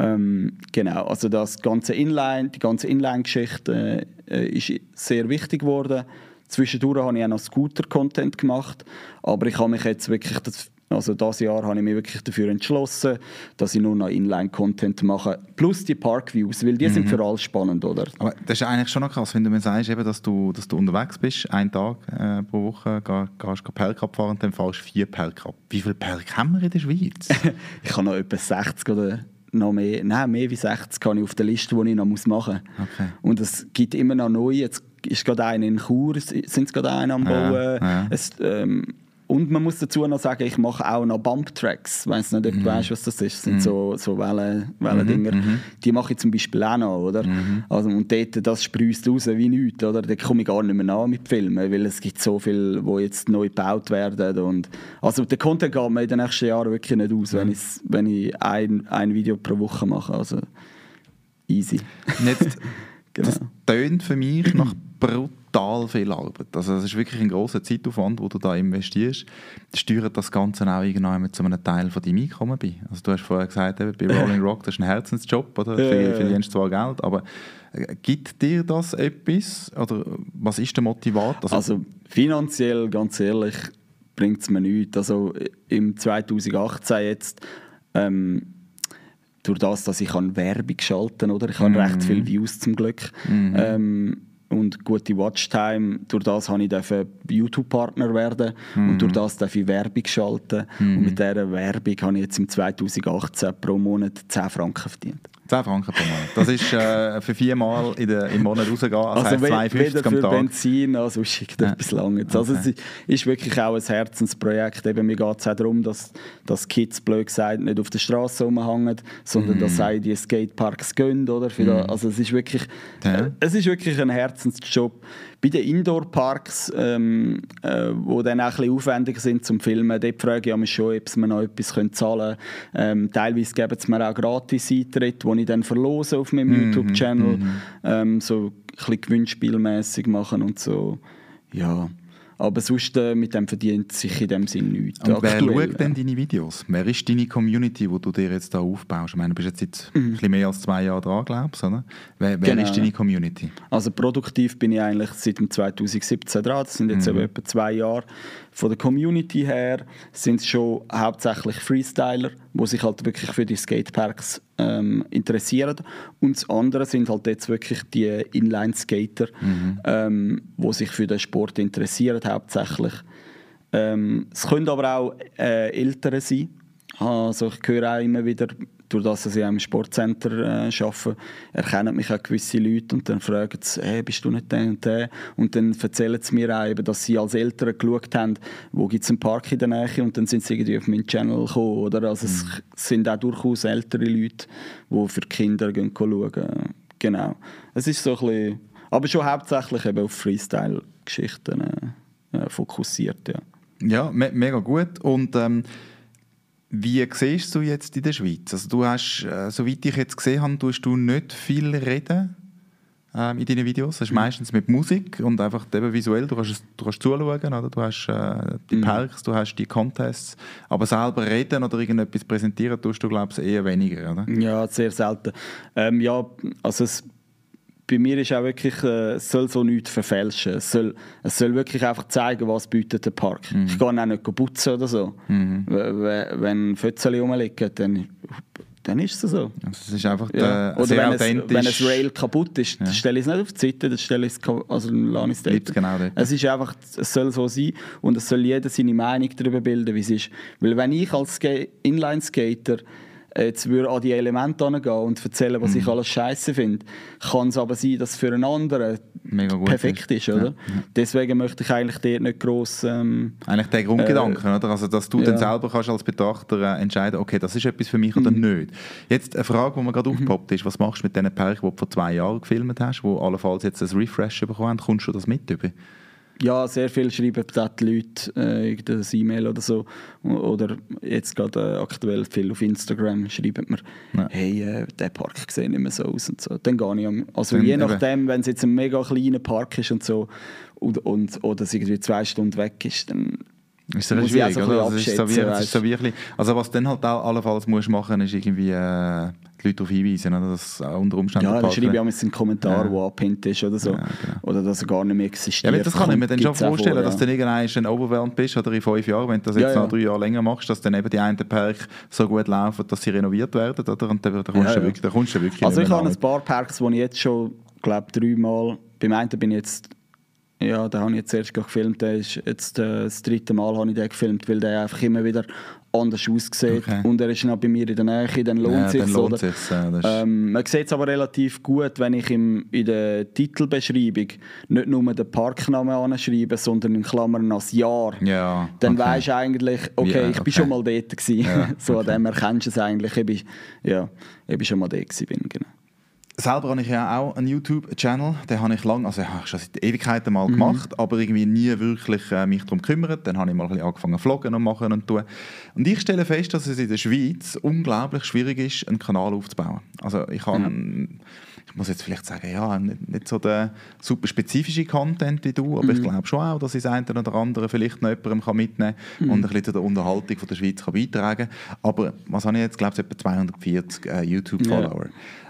Ähm, genau, also das ganze Inline, die ganze Inline-Geschichte äh, ist sehr wichtig geworden. Zwischendurch habe ich auch noch Scooter-Content gemacht, aber ich habe mich jetzt wirklich das, also dieses Jahr habe ich mich wirklich dafür entschlossen, dass ich nur noch Inline-Content mache. Plus die Parkviews, weil die mhm. sind für alle spannend, oder? Aber das ist eigentlich schon noch krass, wenn du mir sagst, eben, dass, du, dass du unterwegs bist, einen Tag äh, pro Woche, gehst du Pelk fahren und dann fahrst du vier Pelk ab. Wie viele Pelk haben wir in der Schweiz? <laughs> ich habe noch etwa 60 oder noch mehr, nein, mehr wie 60 habe ich auf der Liste, die ich noch machen muss. Okay. Und es gibt immer noch neue. Jetzt ist gerade einer in Chur, sind es gerade einen am Bauen. Ja, ja. Es, ähm, und man muss dazu noch sagen, ich mache auch noch Bump-Tracks. Ich weiss nicht, ob mhm. du weißt, was das ist. Das sind mhm. so, so Wellen, Wellendinger. Mhm. Die mache ich zum Beispiel auch noch. Oder? Mhm. Also, und dort, das sprüßt raus wie nichts. Oder? Da komme ich gar nicht mehr nach mit Filmen, weil es gibt so viel, wo jetzt neu gebaut werden. Und, also der Content geht mir in den nächsten Jahren wirklich nicht aus, wenn, wenn ich ein, ein Video pro Woche mache. Also easy. Jetzt, <laughs> genau. Das tönt für mich nach brutal brutal viel Arbeit. Also das ist wirklich ein großer Zeitaufwand, wo du da investierst. Steuert das Ganze auch irgendwann zu einem Teil von deinem Einkommen bei? Also du hast vorher gesagt, bei <laughs> Rolling Rock, das ist ein Herzensjob, oder? Ja, verdienst zwar Geld, aber äh, gibt dir das etwas? Oder was ist der Motivator? Also, also finanziell, ganz ehrlich, bringt es mir nichts. Also im 2018 jetzt ähm, durch das, dass ich Werbung schalten oder ich habe mm. recht viele Views zum Glück. Mm. Ähm, und gute Watchtime. Durch das habe ich YouTube-Partner werden mhm. und durch das darf ich Werbung schalten. Mhm. Und mit dieser Werbung habe ich jetzt im 2018 pro Monat 10 Franken verdient. 10 Franken pro Monat. Das ist äh, für viermal in der, im Monat rausgehen, also, also 2,50 am Tag. Benzin, also schickt ja. etwas Langes. Also okay. es ist wirklich auch ein Herzensprojekt. Eben, mir geht es auch darum, dass, dass Kids, blöd gesagt, nicht auf der Straße rumhängen, sondern mm. dass sie die Skateparks gehen. Oder? Mm. also es ist, wirklich, ja. äh, es ist wirklich ein Herzensjob. Bei den Indoor-Parks, ähm, äh, die dann auch ein bisschen aufwendiger sind zum Filmen, dort frage ich mich schon, ob man noch etwas zahlen können. Ähm, teilweise geben sie mir auch gratis Eintritt, die ich dann verlose auf meinem mm YouTube-Channel. Mm ähm, so ein bisschen gewinnspielmäßig machen und so. Ja. Aber sonst äh, mit dem verdient sich in dem Sinn nichts. Und wer schaut denn deine Videos? Wer ist deine Community, die du dir jetzt da aufbaust? Ich meine, du bist jetzt seit mhm. ein bisschen mehr als zwei Jahren dran, glaubst du? Wer, wer genau. ist deine Community? Also produktiv bin ich eigentlich seit 2017 dran. Das sind jetzt mhm. etwa zwei Jahre. Von der Community her sind es schon hauptsächlich Freestyler, die sich halt wirklich für die Skateparks ähm, interessieren. Und das andere sind halt jetzt wirklich die Inline-Skater, mhm. ähm, die sich für den Sport interessieren hauptsächlich. Ähm, es können aber auch äh, Ältere sein. Also ich höre auch immer wieder durch das, dass ich im Sportcenter äh, arbeite, erkennen mich auch gewisse Leute und dann fragen sie, hey, bist du nicht der und der? Und dann erzählen sie mir auch, eben, dass sie als Eltern geschaut haben, wo gibt es einen Park in der Nähe und dann sind sie irgendwie auf meinen Channel gekommen. Oder? Also mhm. es sind auch durchaus ältere Leute, die für Kinder gehen schauen. Genau. Es ist so ein bisschen, aber schon hauptsächlich eben auf Freestyle-Geschichten äh, fokussiert, ja. Ja, me mega gut und ähm wie siehst du jetzt in der Schweiz? Also du hast, äh, soweit ich jetzt gesehen habe, tust du nicht viel reden ähm, in deinen Videos. Das ist mhm. meistens mit Musik und einfach eben visuell. Du kannst, du kannst zuschauen, oder? du hast äh, die mhm. Perks, du hast die Contests. Aber selber reden oder irgendetwas präsentieren tust du, glaube ich, eher weniger, oder? Ja, sehr selten. Ähm, ja, also es bei mir ist auch wirklich, äh, es soll so nichts verfälschen. Es soll, es soll wirklich einfach zeigen, was bietet der Park. Mhm. Ich gehe auch nicht putzen oder so. Mhm. Wenn Fötzchen rumliegen, dann dann ist es so. Also es ist einfach Ja. Oder sehr wenn es, authentisch. wenn ein Rail kaputt ist, dann stelle ich es nicht auf die Seite, dann stelle ich es, also lasse ich es genau dort. Es ist einfach, es soll so sein und es soll jeder seine Meinung darüber bilden, wie es ist. Weil wenn ich als Ska- Inline-Skater jetzt würde an die Elemente angehen und erzählen, was ich Mhm. alles scheiße finde, kann es aber sein, dass es für einen anderen perfekt ist, oder? Ja. Deswegen möchte ich eigentlich dort nicht gross... Ähm, Eigentlich der Grundgedanke, oder? Also, dass du ja. dann selber kannst als Betrachter äh, entscheiden okay, das ist etwas für mich oder Mhm. nicht. Jetzt eine Frage, die mir gerade aufgepoppt ist, was machst du mit diesen Pärchen, die du vor zwei Jahren gefilmt hast, die allenfalls jetzt ein Refresh bekommen haben, kommst du das mit über? Ja, sehr viel schreiben dort Leute äh, irgendein E-Mail oder so. Oder jetzt gerade äh, aktuell viel auf Instagram schreiben mir, Ja. hey, äh, der Park sieht nicht mehr so aus und so. Dann ich am, Also Dann je nachdem, wenn es jetzt ein mega kleiner Park ist und so und, und, oder es irgendwie zwei Stunden weg ist, dann Ist das Muss ich schwierig, auch so ein oder? Also, ist so wie, bisschen so wie ein bisschen- also was dann halt auch allenfalls musst machen, ist irgendwie äh, die Leute darauf hinweisen, dass äh, unter Umständen ja, dann schreibe ich auch mit einem Kommentar, Ja. der abgepinnt ist oder so. Ja, genau. Oder dass er gar nicht mehr existiert. Ja, das kann ich mir dann schon auch vorstellen, vor, dass ja. du dann irgendwann overwhelmed bist oder in fünf Jahren, wenn du das jetzt Ja, ja. noch drei Jahre länger machst, dass dann eben die einen Park so gut laufen, dass sie renoviert werden, oder? Und dann, dann kommst Ja, du ja. wirklich, dann kommst du wirklich Also ich habe ein paar Parks, wo ich jetzt schon, glaube dreimal, beim einen bin ich jetzt, ja, den habe ich jetzt erst gefilmt, der ist jetzt äh, das dritte Mal habe ich den gefilmt, weil der einfach immer wieder anders aussieht Okay. und er ist noch bei mir in der Nähe, dann lohnt ja, sich dann lohnt oder? sich's, ja, Ähm, man sieht es aber relativ gut, wenn ich im, in der Titelbeschreibung nicht nur den Parknamen anschreibe, sondern in Klammern als Jahr. Ja, Dann okay. weisst du eigentlich, okay, Ja, ich bin okay. schon mal dort gewesen. <laughs> So an dem erkennst du es eigentlich. Ich bin, ja, ich bin schon mal dort gewesen. Bin, genau. Selber habe ich ja auch einen YouTube-Channel, den habe ich lange, also habe ich schon seit Ewigkeiten Mhm. mal gemacht, aber irgendwie nie wirklich äh, mich darum gekümmert. Dann habe ich mal ein bisschen angefangen zu vloggen und machen und tun. Und ich stelle fest, dass es in der Schweiz unglaublich schwierig ist, einen Kanal aufzubauen. Also ich habe, ich muss jetzt vielleicht sagen, ja, nicht, nicht so der super spezifische Content wie du, aber Mhm. ich glaube schon auch, dass ich das eine oder andere vielleicht noch jemandem kann mitnehmen kann Mhm. und ein bisschen zu der Unterhaltung von der Schweiz kann beitragen kann. Aber was habe ich jetzt, glaube ich, etwa 240 äh, YouTube-Follower.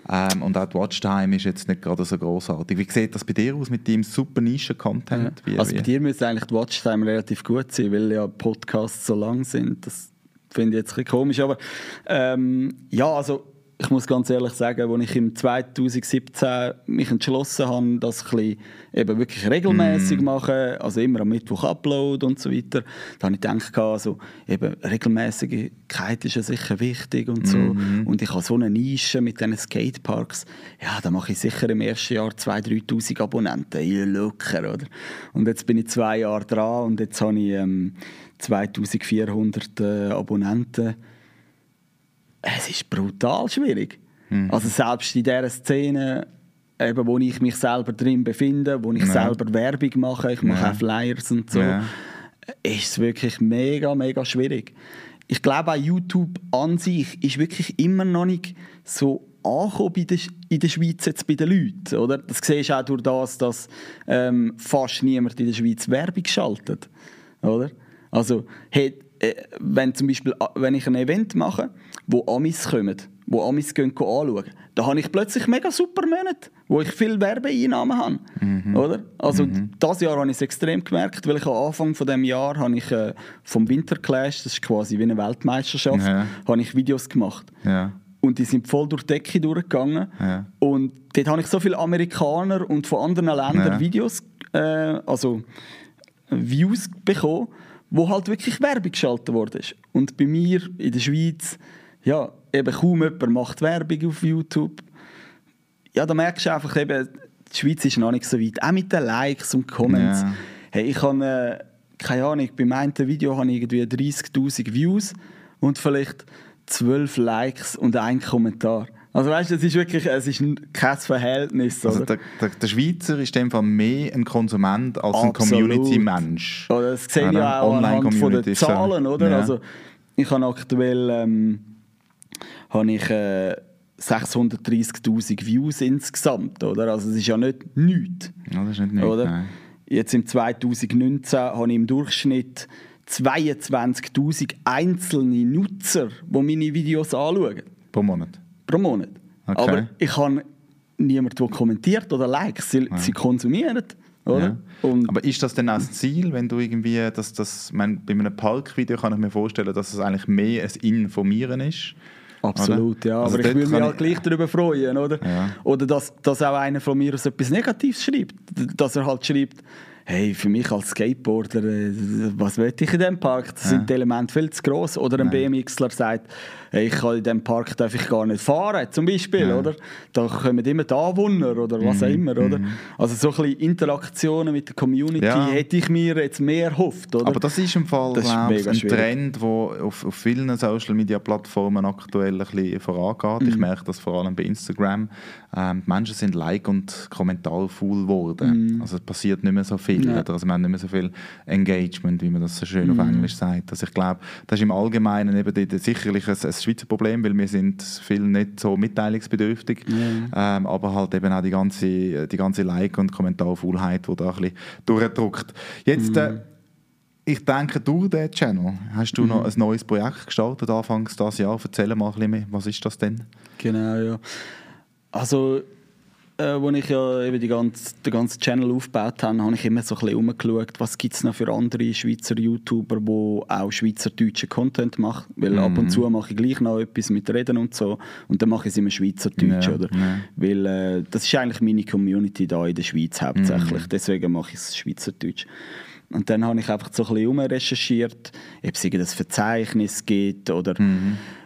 Ähm, und auch die Watchtime ist jetzt nicht gerade so großartig. Wie sieht das bei dir aus mit deinem super Nischen-Content? Wie- Also bei dir müsste eigentlich die Watchtime relativ gut sein, weil ja Podcasts so lang sind. Das finde ich jetzt ein bisschen komisch. Aber ähm, ja, also ich muss ganz ehrlich sagen, als ich im 2017 mich entschlossen habe, das ein bisschen eben wirklich regelmäßig machen, also immer am Mittwoch upload und so weiter, da habe ich gedacht, also eben Regelmäßigkeit ist ja sicher wichtig und so. Und ich habe so eine Nische mit diesen Skateparks. Ja, da mache ich sicher im ersten Jahr 2'000, 3'000 Abonnenten. Ja, locker, oder? Und jetzt bin ich zwei Jahre dran und jetzt habe ich ähm, 2400 äh, Abonnenten. Es ist brutal schwierig. Also selbst in dieser Szene, eben, wo ich mich selber drin befinde, wo ich Ja. selber Werbung mache, ich mache Ja. auch Flyers und so, Ja. ist es wirklich mega, mega schwierig. Ich glaube auch YouTube an sich ist wirklich immer noch nicht so angekommen der, in der Schweiz jetzt bei den Leuten. Oder? Das siehst du auch durch das, dass ähm, fast niemand in der Schweiz Werbung schaltet. Oder? Also, hey, äh, wenn zum Beispiel, äh, wenn ich ein Event mache, wo Amis kommen, wo Amis gehen anschauen, da habe ich plötzlich mega super Monate, wo ich viel Werbeeinnahmen habe. Oder? Also das Jahr habe ich es extrem gemerkt, weil ich am Anfang von dem Jahr habe ich äh, vom Winterclash, das ist quasi wie eine Weltmeisterschaft, Ja. habe ich Videos gemacht. ja. Und die sind voll durch die Decke durchgegangen. Ja. Und dort habe ich so viele Amerikaner und von anderen Ländern Ja. Videos, äh, also Views bekommen, wo halt wirklich Werbung geschaltet worden ist. Und bei mir in der Schweiz, ja, eben kaum jemand macht Werbung auf YouTube. Ja, da merkst du einfach eben, die Schweiz ist noch nicht so weit. Auch mit den Likes und Comments. Ja. Hey, ich habe, äh, keine Ahnung, bei meinem Video habe ich irgendwie 30'000 Views und vielleicht 12 Likes und ein Kommentar. Also weißt du, es ist wirklich, es ist kein Verhältnis, Also oder? der, der, der Schweizer ist in dem Fall mehr ein Konsument als ein Absolut. Community-Mensch. Oder das sehe ich ja auch anhand von den. Zahlen, oder? Ja. Also ich habe aktuell ähm, habe ich äh, 630'000 Views insgesamt, oder? Also es ist ja nicht nichts. Ja, das ist nicht nichts, oder? nein. Jetzt im 2019 habe ich im Durchschnitt 22'000 einzelne Nutzer, die meine Videos anschauen, Pro Monat. pro Monat. Okay. Aber ich habe niemanden, der kommentiert oder likes. Sie, sie konsumieren? Ja. Aber ist das denn auch das Ziel, wenn du irgendwie, dass das, mein, bei einem Parkvideo kann ich mir vorstellen, dass es eigentlich mehr ein Informieren ist Absolut, oder? ja. Also aber ich würde mich halt gleich darüber freuen, oder? Ja. Oder dass, dass auch einer von mir etwas Negatives schreibt. Dass er halt schreibt, hey, für mich als Skateboarder, äh, was will ich in diesem Park? Da sind die Elemente viel zu gross. Oder ein BMXler sagt, hey, ich kann in diesem Park darf ich gar nicht fahren, zum Beispiel, Ja. oder? Da kommen immer die Anwohner oder was auch immer, oder? Also so ein bisschen Interaktionen mit der Community Ja. hätte ich mir jetzt mehr erhofft, oder? Aber das ist im Fall Das ist glaub mega ein schwierig. Trend, der auf, auf vielen Social Media Plattformen aktuell ein bisschen vorangeht. Mhm. Ich merke das vor allem bei Instagram. Ähm, die Menschen sind Like- und Kommentarfaul geworden. Also es passiert nicht mehr so viel. Mhm. Ja. Oder? Also wir haben nicht mehr so viel Engagement, wie man das so schön auf Mhm. Englisch sagt. Also ich glaube, das ist im Allgemeinen eben sicherlich ein, ein Schweizer Problem, weil wir sind viel nicht so mitteilungsbedürftig. Ähm, aber halt eben auch die ganze, die ganze Like- und Kommentarfaulheit, die da ein bisschen durchdrückt. Jetzt... Äh, ich denke, durch diesen Channel hast du noch ein neues Projekt gestartet, anfangs dieses Jahr. Erzähl mal ein bisschen mehr. Was ist das denn? Genau, ja. Also, äh, als ich ja eben die ganze, den ganzen Channel aufgebaut habe, habe ich immer so ein bisschen umgeschaut, was gibt es noch für andere Schweizer YouTuber, die auch schweizerdeutschen Content machen. Weil ab und zu mache ich gleich noch etwas mit Reden und so. Und dann mache ich es immer schweizerdeutsch, Ja, oder? ja. Weil äh, das ist eigentlich meine Community da in der Schweiz hauptsächlich. Deswegen mache ich es schweizerdeutsch. Und dann habe ich einfach so ein bisschen recherchiert, ob es irgendein Verzeichnis gibt oder...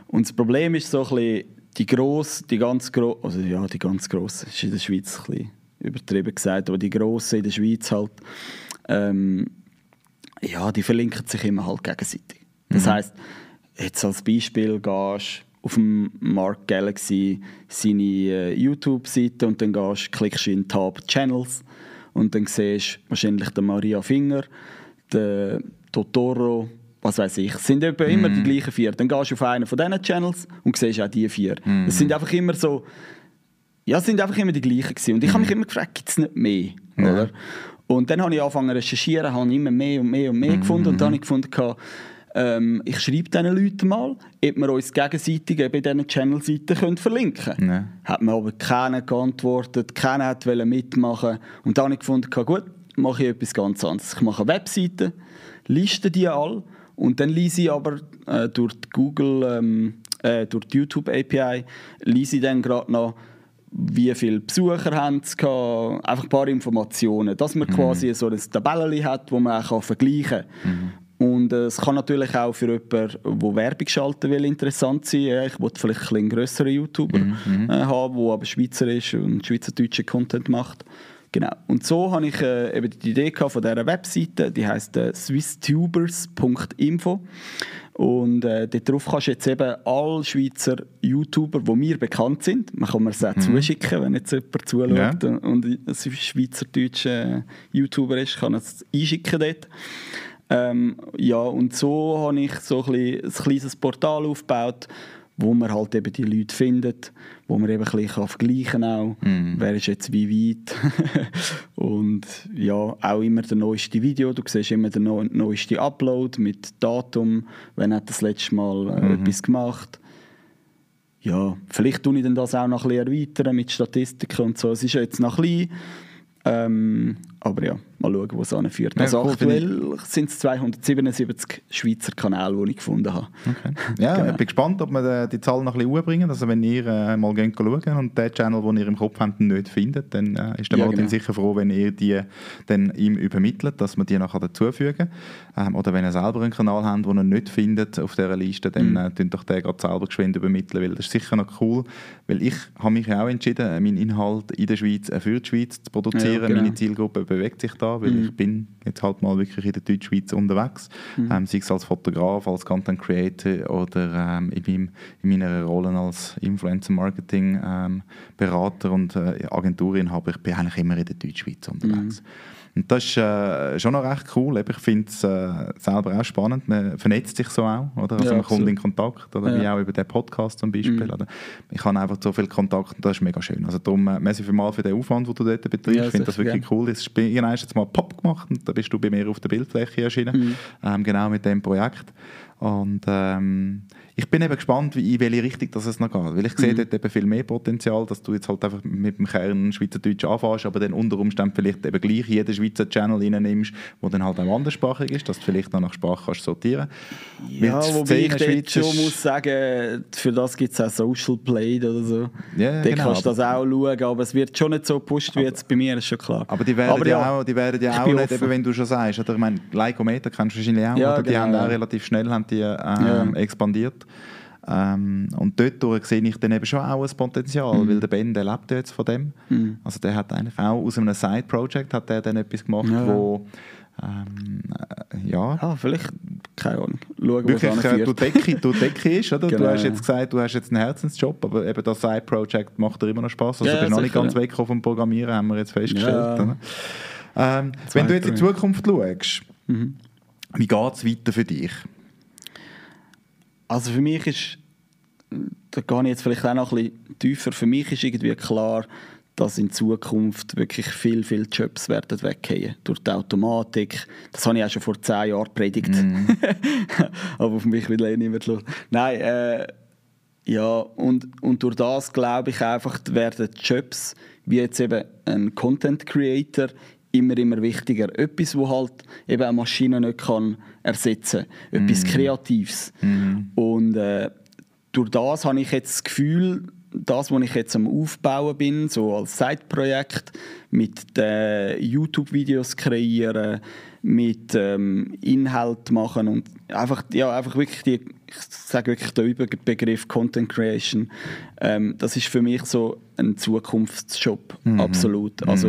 Und das Problem ist so ein bisschen, die gross, die ganz gross, also ja, die ganz grossen, ist in der Schweiz ein bisschen übertrieben gesagt, aber die grossen in der Schweiz halt, ähm, ja, die verlinken sich immer halt gegenseitig. Das heisst, jetzt als Beispiel gehst auf dem Mark Galaxy seine äh, YouTube-Seite und dann gehst, klickst du in den Tab Channels und dann siehst du wahrscheinlich den Maria Finger, den Totoro, was weiß ich. Es sind etwa immer die gleichen vier. Dann gehst du auf einen von diesen Channels und siehst auch die vier. Es sind einfach immer so, ja, es sind einfach immer die gleichen gewesen. Und ich habe mich immer gefragt, gibt es nicht mehr? Oder? Und dann habe ich angefangen zu recherchieren, habe immer mehr und mehr und mehr gefunden und dann habe ich gefunden, ähm, ich schreibe diesen Leuten mal, ob wir uns gegenseitig eben in diesen Channel-Seiten verlinken können. Ja. Hat mir aber keiner geantwortet, keiner hat mitmachen und dann habe ich gefunden, gut, mache ich etwas ganz anderes. Ich mache eine Webseite, liste die alle und dann lese ich aber äh, durch die Google, ähm, äh, durch die YouTube API, lese ich dann gerade noch, wie viele Besucher haben sie gehabt, einfach ein paar Informationen, dass man quasi so ein Tabellen hat, wo man auch vergleichen kann. Und äh, es kann natürlich auch für jemanden, der Werbung schalten will, interessant sein. Ja, ich wollte vielleicht ein bisschen grösseren YouTuber äh, haben, der aber Schweizer ist und schweizerdeutschen Content macht. Genau. Und so habe ich äh, eben die Idee gehabt von dieser Webseite, die heisst äh, swisstubers.info. Und äh, dort drauf kannst du jetzt eben alle Schweizer YouTuber, die mir bekannt sind, man kann mir das auch zuschicken, wenn jetzt jemand zuschaut Ja. und und ein schweizerdeutscher äh, YouTuber ist, kann es einschicken dort. Ähm, ja, und so habe ich so ein, bisschen, ein kleines Portal aufgebaut, wo man halt eben die Leute findet, wo man eben ein bisschen vergleichen kann, Mhm. wer ist jetzt wie weit. <laughs> und ja, auch immer der neueste Video, du siehst immer den neu- neuesten Upload mit Datum, wenn hat das letzte Mal äh, Mhm. etwas gemacht. Ja, vielleicht tue ich dann das auch noch ein bisschen erweitern mit Statistiken und so. Es ist jetzt noch klein, ähm, aber ja, mal schauen, wo es anführt. Ja, also cool, aktuell sind es 277 Schweizer Kanäle, die ich gefunden habe. Okay. <laughs> Ja, Genau. ich bin gespannt, ob wir die, Zahl noch ein bisschen hochbringen. Also wenn ihr äh, mal geht schauen und den Channel, den ihr im Kopf habt, nicht findet, dann äh, ist der Ja, Martin genau. sicher froh, wenn ihr die dann ihm übermittelt, dass man die nachher dazufügen ähm, Oder wenn ihr selber einen Kanal habt, den ihr nicht findet auf dieser Liste, dann Mhm. äh, tun doch den gerade selber geschwind übermitteln, weil das ist sicher noch cool. Weil ich habe mich ja auch entschieden, äh, meinen Inhalt in der Schweiz äh, für die Schweiz zu produzieren. Ja, genau. Meine Zielgruppe bewegt sich da, weil ich bin jetzt halt mal wirklich in der Deutschschweiz unterwegs. Ähm, sei es als Fotograf, als Content Creator oder ähm, in, meinem, in meiner Rolle als Influencer Marketing ähm, Berater und äh, Agenturinhaber. Ich bin eigentlich immer in der Deutschschweiz unterwegs. Und das ist äh, schon noch recht cool. Ich finde es äh, selber auch spannend. Man vernetzt sich so auch. Oder? Also Ja, man kommt absolut. in Kontakt. Oder? Ja. Wie auch über den Podcast zum Beispiel. Mhm. Oder? Ich habe einfach so viel Kontakt und das ist mega schön. Also darum, äh, merci vielmals für den Aufwand, den du dort betreibst. Ja, ich finde das wirklich cool. Es ist irgendwann jetzt mal Pop gemacht und da bist du bei mir auf der Bildfläche erschienen. Mhm. Ähm, genau mit dem Projekt. Und ähm, ich bin eben gespannt, wie, in welche Richtung das es noch geht. Weil ich sehe Mhm. dort eben viel mehr Potenzial, dass du jetzt halt einfach mit dem Kern Schweizerdeutsch anfängst, aber dann unter Umständen vielleicht eben gleich jeden Schweizer Channel reinnimmst, der dann halt auch anderssprachig ist, dass du vielleicht noch nach Sprache kannst sortieren Ja, Weil die wobei ich dort schon muss sagen, für das gibt es auch Social Play oder so. Ja, Dort genau, kannst du das auch schauen, aber es wird schon nicht so gepusht wie jetzt bei mir, ist schon klar. Aber die werden Aber ja, ja, auch, die werden ja auch nicht, offen. eben, wenn du schon sagst, oder? Ich meine, Lycometer kennst du wahrscheinlich auch, Ja, oder? die genau, haben ja. auch relativ schnell haben die, ähm, Ja. expandiert. Ähm, und dort sehe ich dann eben schon auch ein Potenzial, Mhm. weil der Ben, der lebt jetzt von dem. Also der hat eigentlich auch aus einem Side-Project hat der dann etwas gemacht, Ja. wo ähm, äh, ja, Ah, vielleicht, keine Ahnung. Schauen, wirklich äh, anführt. durch die Decke, ist, oder? Du Genau, hast ja. jetzt gesagt, du hast jetzt einen Herzensjob, aber eben das Side-Project macht dir immer noch Spaß. Also Ja, du bist noch nicht ganz weg vom Programmieren, haben wir jetzt festgestellt. Ja. Ähm, wenn du jetzt in die Zukunft schaust, Mhm. wie geht es weiter für dich? Also für mich ist, da gehe ich jetzt vielleicht auch noch ein bisschen tiefer, für mich ist irgendwie klar, dass in Zukunft wirklich viel, viel Jobs werden weggehen durch die Automatik. Das habe ich auch schon vor zehn Jahren predigt. <laughs> Aber auf mich will eh niemand los. Nein, äh, ja, und, und durch das glaube ich einfach, werden Jobs, wie jetzt eben ein Content Creator, immer, immer wichtiger. Etwas, wo halt eben eine Maschine nicht kann ersetzen kann. Etwas Kreatives. Und äh, durch das habe ich jetzt das Gefühl, das, was ich jetzt am Aufbauen bin, so als Side-Projekt, mit den YouTube-Videos kreieren, mit ähm, Inhalt machen und einfach, ja, einfach wirklich die, ich sage wirklich den Überbegriff Content Creation, ähm, das ist für mich so ein Zukunftsjob, absolut. Also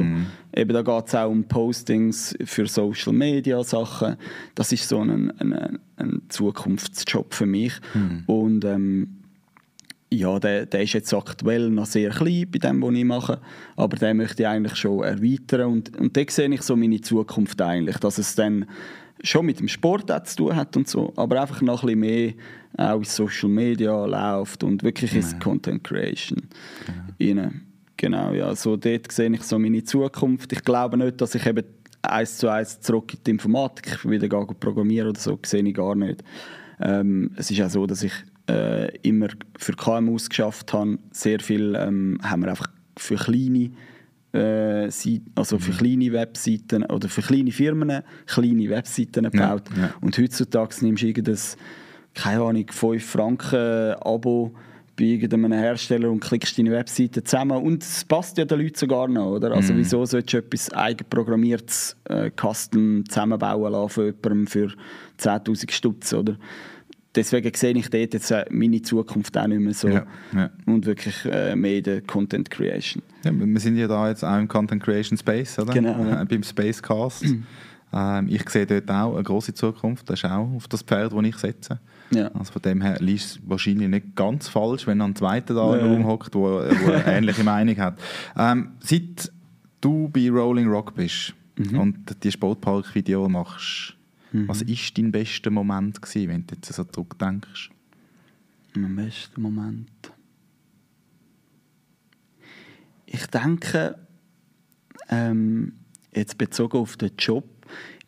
eben da geht es auch um Postings für Social Media Sachen, das ist so ein, ein, ein Zukunftsjob für mich. Und ähm, ja, der, der ist jetzt aktuell noch sehr klein bei dem, was ich mache, aber den möchte ich eigentlich schon erweitern und, und da sehe ich so meine Zukunft eigentlich, dass es dann schon mit dem Sport auch zu tun hat und so, aber einfach noch ein bisschen mehr auch in Social Media läuft und wirklich ins Content Creation rein. Genau, ja, so dort sehe ich so meine Zukunft. Ich glaube nicht, dass ich eben eins zu eins zurück in die Informatik wieder programmieren oder so, sehe ich gar nicht. Ähm, es ist auch so, dass ich äh, immer für KMUs geschafft habe. Sehr viel ähm, haben wir einfach für kleine äh, also für kleine Webseiten oder für kleine Firmen kleine Webseiten gebaut. ja. Und heutzutage nimmst du irgendein, keine Ahnung, 5 Franken Abo bei irgendeinem Hersteller und klickst deine Webseite zusammen und es passt ja den Leuten sogar noch, oder? Also Mhm. wieso solltest du etwas eigenprogrammiertes äh, Custom zusammenbauen lassen von jemandem für 10'000 Stutz, oder? Deswegen sehe ich dort jetzt äh, meine Zukunft auch nicht mehr so Ja, ja. und wirklich äh, mehr in der Content Creation. Ja, wir sind ja da jetzt auch im Content Creation Space, oder? Genau. Äh, beim Spacecast. <clears throat> ähm, ich sehe dort auch eine große Zukunft. Das ist auch auf das Pferd, das ich setze. Ja. Also von dem her liest es wahrscheinlich nicht ganz falsch, wenn ein zweiter da Ja. im Raum hockt, der eine ähnliche Meinung hat. Ähm, seit du bei Rolling Rock bist Mhm. und die Sportpark-Video machst, was war dein bester Moment, gewesen, wenn du jetzt so zurückdenkst? Mein bester Moment. Ich denke, ähm, jetzt bezogen auf den Job,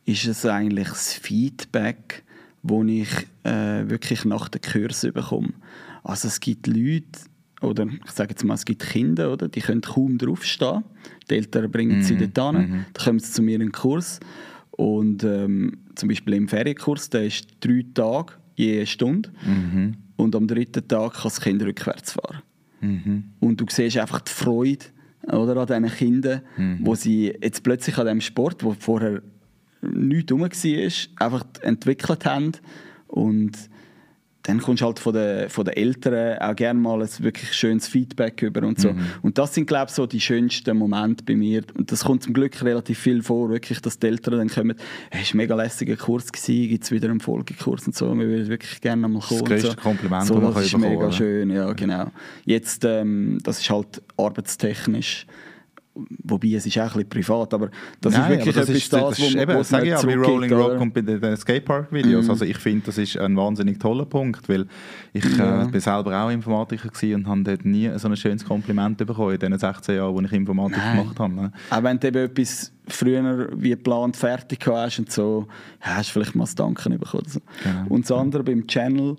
ist es eigentlich das Feedback, das ich äh, wirklich nach den Kursen bekomme. Also es gibt Leute, oder ich sage jetzt mal, es gibt Kinder, oder, die können kaum draufstehen. Die Eltern bringen sie dort hin, dann kommen sie zu mir in den Kurs. Und ähm, zum Beispiel im Ferienkurs, der ist drei Tage, je Stunde. Und am dritten Tag kann das Kind rückwärts fahren. Und du siehst einfach die Freude oder, an diesen Kindern, wo sie jetzt plötzlich an dem Sport, wo vorher nichts rum war, einfach entwickelt haben. Und dann kommst du halt von den, von den Eltern auch gerne mal ein wirklich schönes Feedback über und so. Und das sind, glaube ich, so die schönsten Momente bei mir. Und das kommt zum Glück relativ viel vor, wirklich, dass die Eltern dann kommen, hey, es war ein mega lässiger Kurs, gibt es wieder einen Folgekurs und so, wir würden wirklich gerne mal kommen. und grösste so. Kompliment, so, das man das ist bekommen mega oder? schön, ja, genau. Jetzt, ähm, das ist halt arbeitstechnisch wobei es ist auch ein bisschen privat, aber das Nein, ist wirklich das etwas ist, das, das wo, eben, wo das sage ich ja, bei zurückgibt, Rolling Rock oder? und bei den, Skatepark-Videos. Mhm. Also ich finde, das ist ein wahnsinnig toller Punkt, weil ich Ja. äh, bin selber auch Informatiker und habe dort nie so ein schönes Kompliment bekommen in den 16 Jahren, wo ich Informatik Nein. gemacht habe. ne? Auch wenn du eben etwas früher wie geplant fertig hast und so, ja, hast du vielleicht mal das Danken bekommen. So. Genau. Und das andere beim Channel,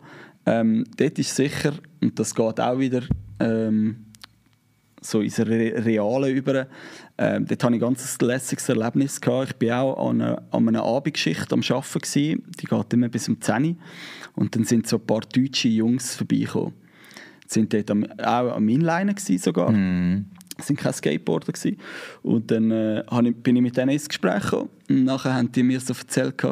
ähm, dort ist sicher, und das geht auch wieder ähm, so ins Re Reale über, ähm, dort hatte ich ein ganz lässiges Erlebnis. Gehabt. Ich war auch an einer, an einer Abendgeschichte am Arbeiten, gewesen. die geht immer bis um 10 Uhr. Und dann sind so ein paar deutsche Jungs vorbeigekommen. Die sind dort am, auch am gewesen sogar. Mhm. Es waren keine Skateboarder. Gewesen. Und dann äh, bin ich mit denen ins Gespräch gekommen. Und nachher haben die mir so erzählt,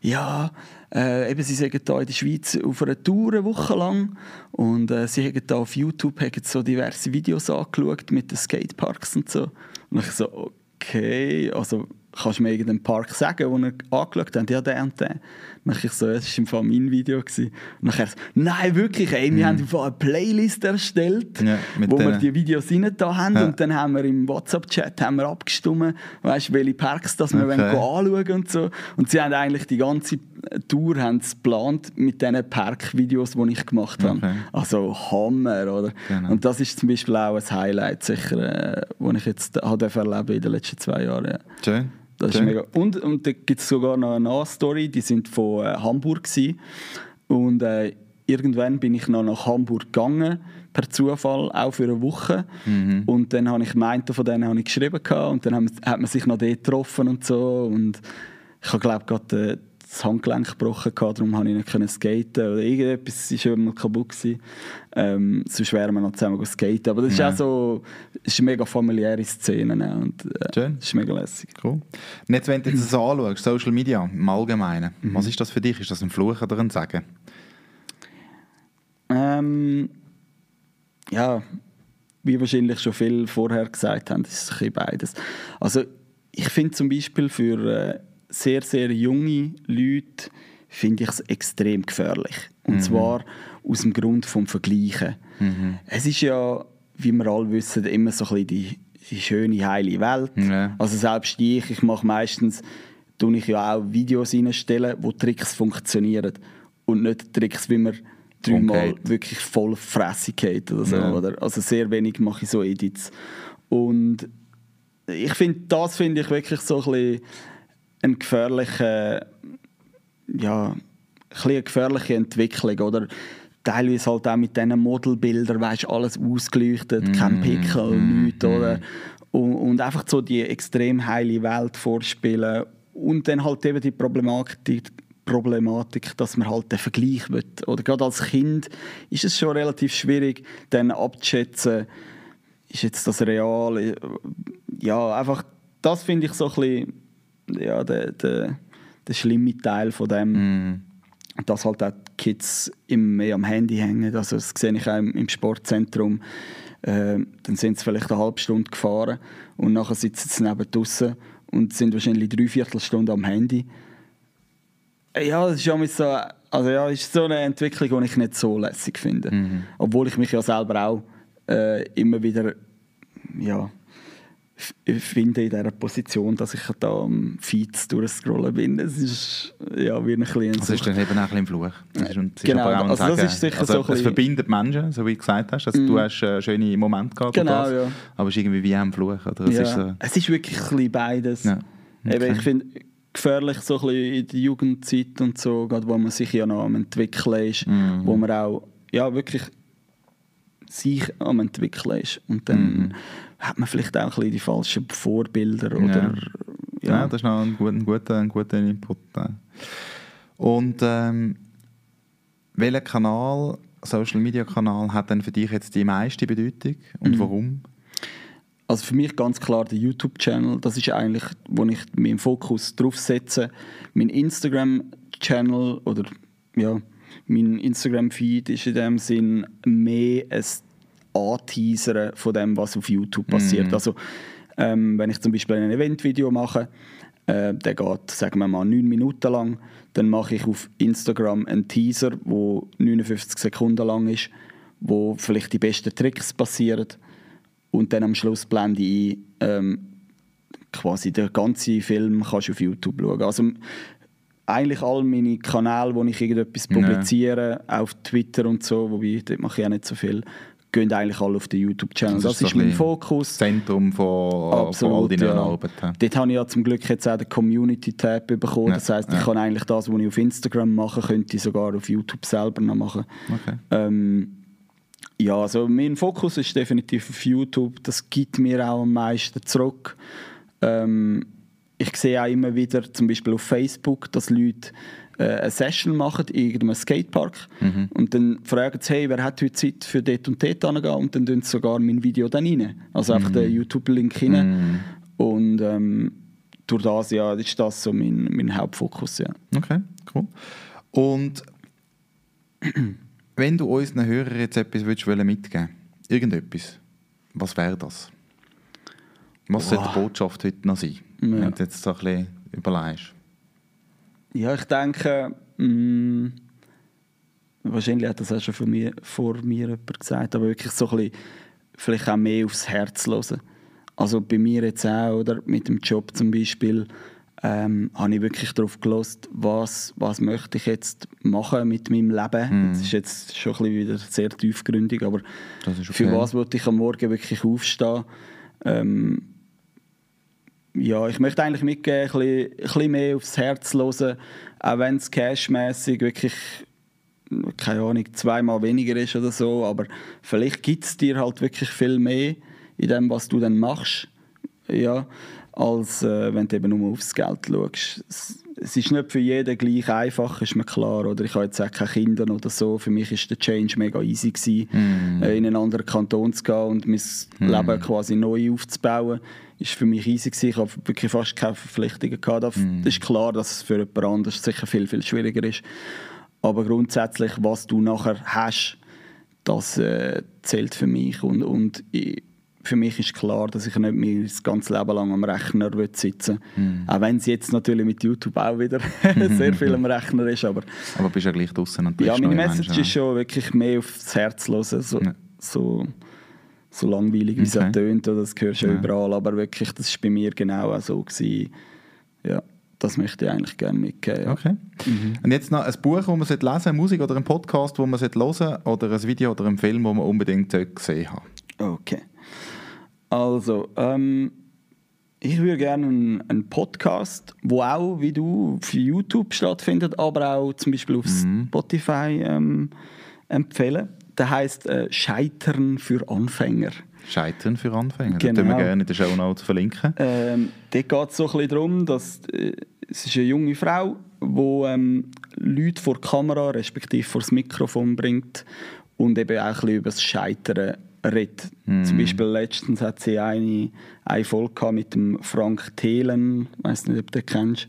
ja, äh, eben, sie sind hier in der Schweiz auf einer Tour eine Woche lang. Und äh, sie haben da auf YouTube haben so diverse Videos angeschaut mit den Skateparks und so. Und ich so, okay, also kannst du mir irgendeinen Park sagen, wo ihr angeschaut habt? Ja, der und der. Und ich so, das war im Fall mein Video. Gewesen. Und nachher so, nein, wirklich, ey, wir haben im Fall eine Playlist erstellt, Ja, wo wir denen- die Videos rein da haben Ja. und dann haben wir im WhatsApp-Chat haben wir abgestimmt, weißt, welche Parks das wir Okay. wollen anschauen und so. Und sie haben eigentlich die ganze Tour haben sie geplant mit diesen Park-Videos, die ich gemacht habe. Okay. Also Hammer, oder? Genau. Und das ist zum Beispiel auch ein Highlight, sicher, äh, das ich jetzt habe erleben in den letzten zwei Jahren. Ja. Schön. Das ist Schön. mega. Und, und da gibt es sogar noch eine andere Story, die sind von äh, Hamburg gewesen. Und äh, irgendwann bin ich noch nach Hamburg gegangen, per Zufall, auch für eine Woche. Mhm. Und dann habe ich meinte von denen habe ich geschrieben gehabt, und dann haben, hat man sich noch dort getroffen und so. Und ich habe glaube gerade äh, das Handgelenk gebrochen gehabt, darum habe ich nicht können skaten oder irgendetwas ist immer kaputt gewesen. Ähm, sonst wären wir noch zusammen skaten. Aber das ist Ja. auch so, ist eine mega familiäre Szene ne? und äh, Schön. das ist mega lässig. Cool. Und jetzt, wenn du jetzt so anschaust, Social Media im Allgemeinen, Mhm. was ist das für dich? Ist das ein Fluch oder ein Segen? Ähm, ja, wie wahrscheinlich schon viel vorher gesagt haben, ist es ein bisschen beides. Also ich finde zum Beispiel für äh, sehr, sehr junge Leute finde ich es extrem gefährlich. Und zwar aus dem Grund vom Vergleichen. Es ist ja, wie wir alle wissen, immer so ein bisschen die, die schöne, heile Welt. Ja. Also selbst ich, ich mache meistens, tue ich ja auch Videos reinstellen, wo Tricks funktionieren und nicht Tricks, wie man dreimal wirklich voll Fresse geht oder so. Ja. Oder? Also sehr wenig mache ich so Edits. Und ich finde, das finde ich wirklich so ein bisschen eine gefährliche, ja, ein gefährliche Entwicklung, oder? Teilweise halt auch mit diesen Modelbildern, weißt alles ausgeleuchtet, kein Pickel, nichts, oder? Und, und einfach so die extrem heile Welt vorspielen und dann halt eben die Problematik, Problematik, dass man halt den Vergleich will. Oder gerade als Kind ist es schon relativ schwierig, dann abzuschätzen, ist jetzt das real? Ja, einfach, das finde ich so ein bisschen, ja, der, der, der schlimme Teil von dem, Mhm. dass halt auch die Kids immer mehr am Handy hängen. Also das sehe ich auch im, im Sportzentrum. Äh, dann sind sie vielleicht eine halbe Stunde gefahren und nachher sitzen sie neben draussen und sind wahrscheinlich drei Viertelstunden am Handy. Äh, Ja, das ist ja so, also ja, ist so eine Entwicklung, die ich nicht so lässig finde. Obwohl ich mich ja selber auch äh, immer wieder ja, finde in dieser Position, dass ich da am Feeds durchscrollen bin. Es ist ja wie ein kleines Das ist dann eben auch ein bisschen Fluch. Das ist, und es ist Genau, also das Segen. ist sicher also, so Es bisschen- verbindet Menschen, so wie du gesagt hast. Also, Du hast äh, schöne Momente gehabt. Genau, ja. Aber es ist irgendwie wie ein Fluch. Oder? Es ja. ist, so, es ist wirklich ein bisschen beides. Ja. Eben, Okay. ich finde gefährlich so ein bisschen in der Jugendzeit und so, gerade wo man sich ja noch am entwickeln ist, Mhm. wo man auch ja, wirklich sich am entwickeln ist. Und dann Mhm. hat man vielleicht auch ein bisschen die falschen Vorbilder oder ja. ja. das ist noch ein guter, ein guter, ein guter Input. ja. Und ähm, welcher Kanal, Social Media Kanal, hat denn für dich jetzt die meiste Bedeutung und Mhm. warum? Also für mich ganz klar der YouTube-Channel. Das ist eigentlich, wo ich meinen Fokus drauf setze. Mein Instagram-Channel oder ja, mein Instagram-Feed ist in dem Sinn mehr ein Anteasern von dem, was auf YouTube passiert. Also ähm, wenn ich zum Beispiel ein Eventvideo mache, äh, der geht, sagen wir mal, 9 Minuten lang, dann mache ich auf Instagram einen Teaser, wo 59 Sekunden lang ist, wo vielleicht die besten Tricks passieren und dann am Schluss blende ich ein, ähm, quasi den ganzen Film kannst du auf YouTube schauen. Also eigentlich all meine Kanäle, wo ich irgendetwas publiziere, ja. auf Twitter und so, wobei dort mache ich auch nicht so viel, gehen eigentlich alle auf den YouTube-Channel. Das, das, ist, so mein Fokus. Das Zentrum von, Absolut, von all deiner ja. Arbeit. Ja. Dort habe ich ja zum Glück jetzt auch den Community-Tab bekommen. Ja. Das heisst, ich kann eigentlich das, was ich auf Instagram mache, könnte ich sogar auf YouTube selber noch machen. Okay. Ähm, ja, also mein Fokus ist definitiv auf YouTube. Das gibt mir auch am meisten zurück. Ähm, ich sehe auch immer wieder, zum Beispiel auf Facebook, dass Leute äh, eine Session machen in irgendeinem Skatepark mhm. und dann fragen sie, hey, wer hat heute Zeit für dort und dort anzugehen und dann tun sie sogar mein Video dann rein. Also mhm. einfach den YouTube-Link rein. Mhm. Und ähm, durch das, ja, ist das so mein, mein Hauptfokus, ja. Okay, cool. Und wenn du unseren Hörern jetzt etwas mitgeben willst, irgendetwas, was wäre das? Was sollte die Botschaft heute noch sein? Ja. Wenn du jetzt so ein bisschen überlegst. Ja, ich denke, mh, mm, wahrscheinlich hat das auch schon von mir, vor mir jemand gesagt, aber wirklich so ein bisschen, vielleicht auch mehr aufs Herz hören. Also bei mir jetzt auch, oder mit dem Job zum Beispiel, ähm, habe ich wirklich darauf gelost, was, was möchte ich jetzt machen mit meinem Leben. Mm. Das ist jetzt schon ein bisschen wieder sehr tiefgründig, aber okay. für was wollte ich am Morgen wirklich aufstehen? Ähm, ja, ich möchte eigentlich mitgeben, ein bisschen, ein bisschen mehr aufs Herz hören, auch wenn es cashmäßig wirklich, keine Ahnung, zweimal weniger ist oder so, aber vielleicht gibt es dir halt wirklich viel mehr in dem, was du dann machst, ja, als äh, wenn du eben nur aufs Geld schaust. Es, es ist nicht für jeden gleich einfach, ist mir klar. Oder ich habe jetzt auch keine Kinder oder so. Für mich war der Change mega easy, gewesen, mm. in einen anderen Kanton zu gehen und mein mm. Leben quasi neu aufzubauen ist für mich easy gewesen. Ich habe wirklich fast keine Verpflichtungen gehabt. Mm. ist klar, dass es für jemand anderes sicher viel, viel schwieriger ist. Aber grundsätzlich, was du nachher hast, das äh, zählt für mich. Und, und ich, für mich ist klar, dass ich nicht mehr das ganze Leben lang am Rechner sitzen will. Mm. Auch wenn es jetzt natürlich mit YouTube auch wieder <laughs> sehr viel am Rechner ist. Aber, aber bist ja gleich draußen und Ja, meine Message Menschen, ist schon wirklich mehr aufs Herz hören. So, ja. so so langweilig, wie okay. es tönt, das hörst du ja. überall, aber wirklich, das war bei mir genau auch so. Gewesen. Ja, das möchte ich eigentlich gerne mitgeben. Ja. Okay. Mhm. Und jetzt noch ein Buch, das man lesen sollte, Musik oder ein Podcast, das man hören sollte, oder ein Video oder ein Film, das man unbedingt gesehen hat. Okay. Also, ähm, ich würde gerne einen, einen, Podcast, wo auch, wie du, auf YouTube stattfindet, aber auch zum Beispiel auf mhm. Spotify ähm, empfehlen der heißt äh, Scheitern für Anfänger. Scheitern für Anfänger. Genau. Das können wir gerne in den Show Notes verlinken. Ähm, dort geht es so ein bisschen darum, dass äh, es ist eine junge Frau, die ähm, Leute vor die Kamera respektive vor das Mikrofon bringt und eben auch ein bisschen über das Scheitern redet. Mm. Zum Beispiel letztens hat sie eine, eine Folge mit dem Frank Thelen, ich weiß nicht, ob du den kennst.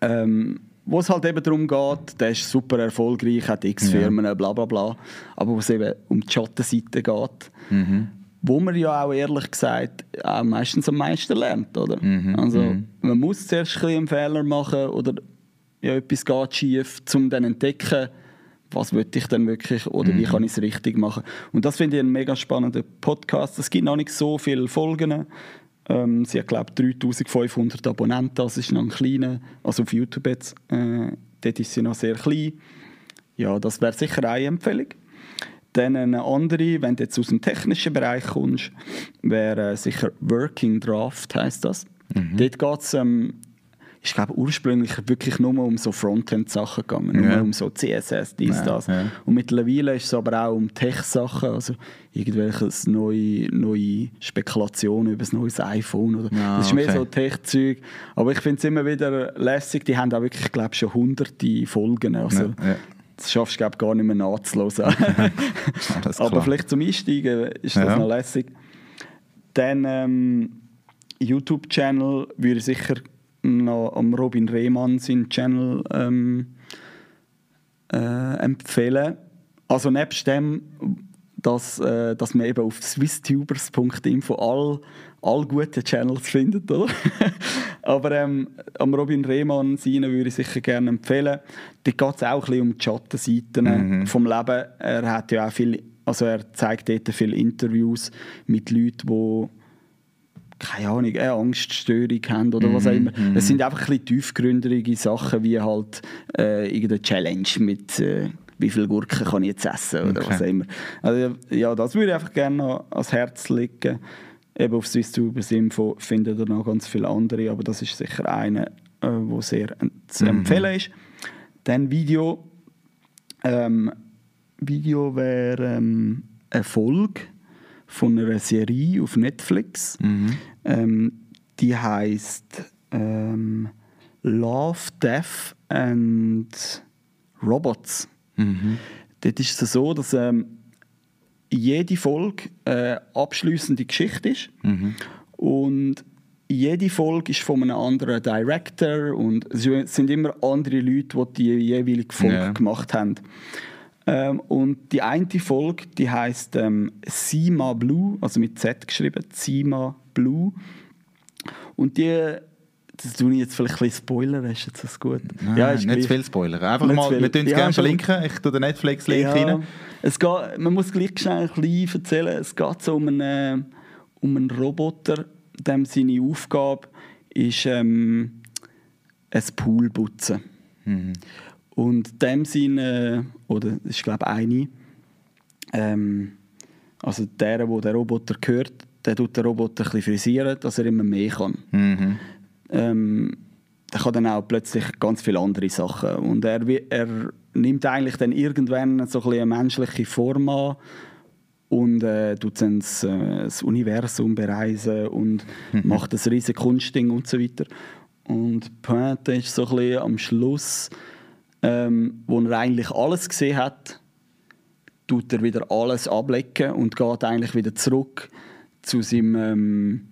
Ähm, wo es halt eben darum geht, der ist super erfolgreich, hat x Firmen, ja. bla bla bla, aber wo es eben um die Schattenseite geht, mhm. wo man ja auch ehrlich gesagt auch meistens am meisten lernt, oder? Mhm. Also mhm. man muss zuerst ein einen Fehler machen oder ja, etwas geht schief, um dann zu entdecken, was will ich denn wirklich oder wie mhm. kann ich es richtig machen. Und das finde ich einen mega spannenden Podcast. Es gibt noch nicht so viele Folgen, ähm, sie hat, glaube ich, 3500 Abonnenten, das ist noch ein kleiner, also auf YouTube jetzt, äh, dort ist sie noch sehr klein. Ja, das wäre sicher eine Empfehlung. Dann eine andere, wenn du jetzt aus dem technischen Bereich kommst, wäre sicher Working Draft, heißt das. Mhm. Dort geht es ähm, ist glaube ursprünglich wirklich nur um so Frontend-Sachen gegangen, nur ja. um so CSS, dies, ja, das. Ja. Und mittlerweile ist es aber auch um Tech-Sachen, also irgendwelche neue, neue Spekulationen über ein neues iPhone. Oder, ah, das ist mehr okay. so Tech-Zeug. Aber ich finde es immer wieder lässig, die haben auch wirklich, glaube schon hunderte Folgen. Also, das schaffst du glaube gar nicht mehr nachzuhören. <laughs> <laughs> aber vielleicht zum Einsteigen ist das noch lässig. Dann ähm, YouTube-Channel würde ich sicher noch am Robin Rehmann seinen Channel ähm, äh, empfehlen. Also nebst dem, dass, äh, dass man eben auf swisstubers.info all, all gute Channels findet, oder? <laughs> Aber ähm, am Robin Rehmann seinen würde ich sicher gerne empfehlen. Da geht es auch ein bisschen um die Schattenseiten mhm. vom Leben. Er hat ja auch viel also er zeigt dort viele Interviews mit Leuten, die keine Ahnung, eine Angststörung haben oder was auch immer. Mhm. Es sind einfach ein tiefgründige Sachen, wie halt äh, irgendeine Challenge mit äh, wie viele Gurken kann ich jetzt essen oder Okay. was auch immer. Also, ja, das würde ich einfach gerne noch ans Herz legen. Eben auf SwissTubers Info findet ihr noch ganz viele andere, aber das ist sicher eine, äh, wo sehr zu empfehlen ist. Dann Video. Ähm, Video wäre ähm, eine Folge von einer Serie auf Netflix. Ähm, die heißt ähm, Love, Death and Robots. Dort ist es so, dass ähm, jede Folge eine abschließende Geschichte ist. Und jede Folge ist von einem anderen Director und es sind immer andere Leute, die die jeweilige Folge Ja. gemacht haben. Ähm, und die eine Folge, die heißt ähm, Sima Blue, also mit Z geschrieben, Sima Blue. Und die, das tue ich jetzt vielleicht ein bisschen spoilern, ist jetzt das gut? Nein, ist nicht gleich. zu viel Spoiler. Einfach Nicht mal, viel. wir tun es Ja, gerne verlinken. Ich tue den Netflix-Link Ja, rein. es geht, man muss gleich schnell ein bisschen erzählen. Es geht so um einen, um einen Roboter, dem seine Aufgabe ist, ähm, ein Pool putzen. Und dem seine, oder das ist glaube ich eine, ähm, also der, wo der Roboter gehört, der tut den Roboter ein bisschen frisieren, dass er immer mehr kann. Mhm. Ähm, der kann dann auch plötzlich ganz viele andere Sachen. Und er, er nimmt eigentlich dann irgendwann so ein eine menschliche Form an und äh, tut dann das, äh, das Universum bereisen und macht das riesige Kunstding und so weiter. Und die Pointe ist so ein bisschen am Schluss, ähm, wo er eigentlich alles gesehen hat, tut er wieder alles ablecken und geht eigentlich wieder zurück zu seinem, ähm,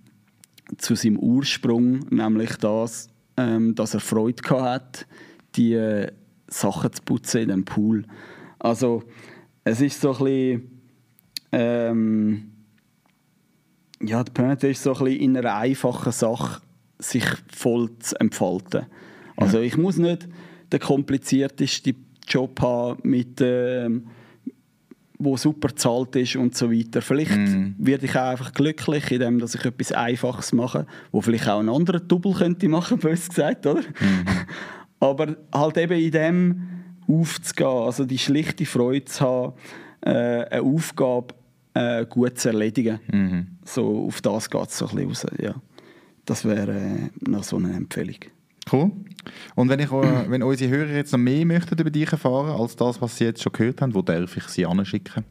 zu seinem Ursprung, nämlich das, ähm, dass er Freude gehabt hat, die äh, Sachen zu putzen in dem Pool. Also es ist so ein bisschen, ähm, ja, die Pointe ist so ein bisschen in einer einfachen Sache sich voll zu entfalten. Also ich muss nicht den kompliziertesten Job haben mit ähm, wo super bezahlt ist und so weiter. Vielleicht werde ich auch einfach glücklich, indem dass ich etwas Einfaches mache, wo vielleicht auch ein anderer Double könnte machen, <laughs> bös gesagt, oder? Aber halt eben in dem aufzugehen, also die schlichte Freude zu haben, äh, eine Aufgabe äh, gut zu erledigen. So auf das geht es so ein bisschen raus, ja. Das wäre äh, noch so eine Empfehlung. Cool. Und wenn, ich, äh, wenn unsere Hörer jetzt noch mehr möchten über dich erfahren, als das, was sie jetzt schon gehört haben, wo darf ich sie anschicken?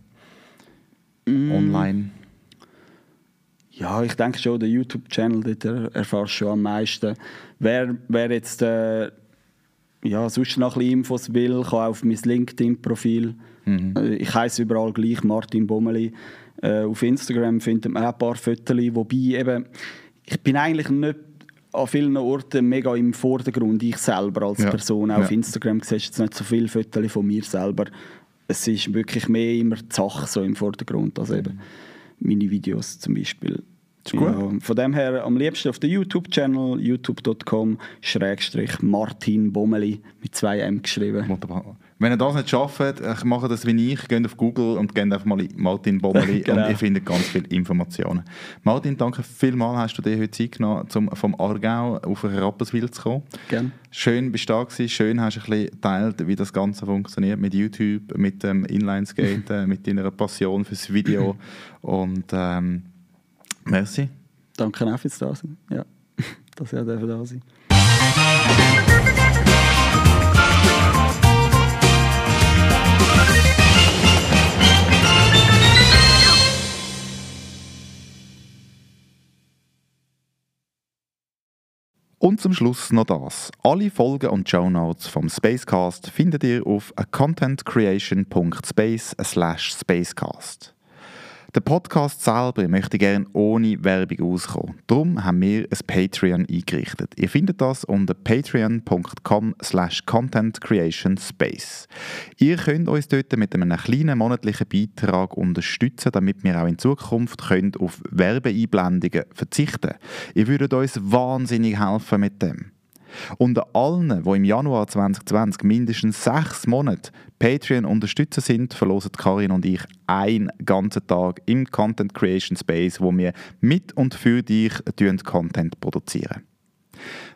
Online. Ja, ich denke schon, der YouTube-Channel, dort er- erfährst du schon am meisten. Wer, wer jetzt äh, ja, sonst noch ein bisschen Infos will, kann auf mein LinkedIn-Profil. Äh, Ich heiße überall gleich, Martin Bommeli. Äh, auf Instagram findet man auch ein paar Fotos, wobei eben, ich bin eigentlich nicht an vielen Orten mega im Vordergrund, ich selber als Ja. Person. Auch auf Ja. Instagram siehst du jetzt nicht so viele Fotos von mir selber. Es ist wirklich mehr immer die Sache so im Vordergrund, also eben meine Videos zum Beispiel. Ja, von dem her am liebsten auf den YouTube-Channel youtube.com Schrägstrich Martin Bommeli mit zwei M geschrieben. Wunderbar. Wenn ihr das nicht schafft, macht das wie ich, geht auf Google und geht einfach mal in Martin Bommeli <laughs> Genau. und ihr findet ganz viele Informationen. Martin, danke vielmals, hast du dir heute Zeit genommen, um vom Aargau auf Rapperswil zu kommen. Gern. Schön bist du da gewesen, schön hast du ein bisschen geteilt, wie das Ganze funktioniert mit YouTube, mit dem Inlineskaten, <laughs> mit deiner Passion fürs Video und ähm, merci. Danke auch fürs Dasein. Ja, <laughs> dass ihr dürfen da sein Und zum Schluss noch das. Alle Folgen und Show Notes vom Spacecast findet ihr auf contentcreation.space Der Podcast selber möchte gerne ohne Werbung auskommen. Darum haben wir ein Patreon eingerichtet. Ihr findet das unter patreon.com slash contentcreationspace. Ihr könnt uns dort mit einem kleinen monatlichen Beitrag unterstützen, damit wir auch in Zukunft könnt auf Werbeeinblendungen verzichten Ihr würdet uns wahnsinnig helfen mit dem. Unter allen, die im Januar 2020 mindestens sechs Monate Patreon unterstützen sind, verlosen Karin und ich einen ganzen Tag im Content Creation Space, wo wir mit und für dich Content produzieren.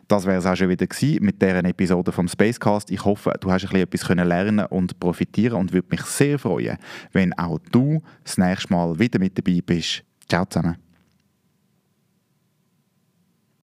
Das wäre es auch schon wieder gewesen mit dieser Episode vom Spacecast. Ich hoffe, du hast ein bisschen etwas lernen und profitieren und würde mich sehr freuen, wenn auch du das nächste Mal wieder mit dabei bist. Ciao zusammen.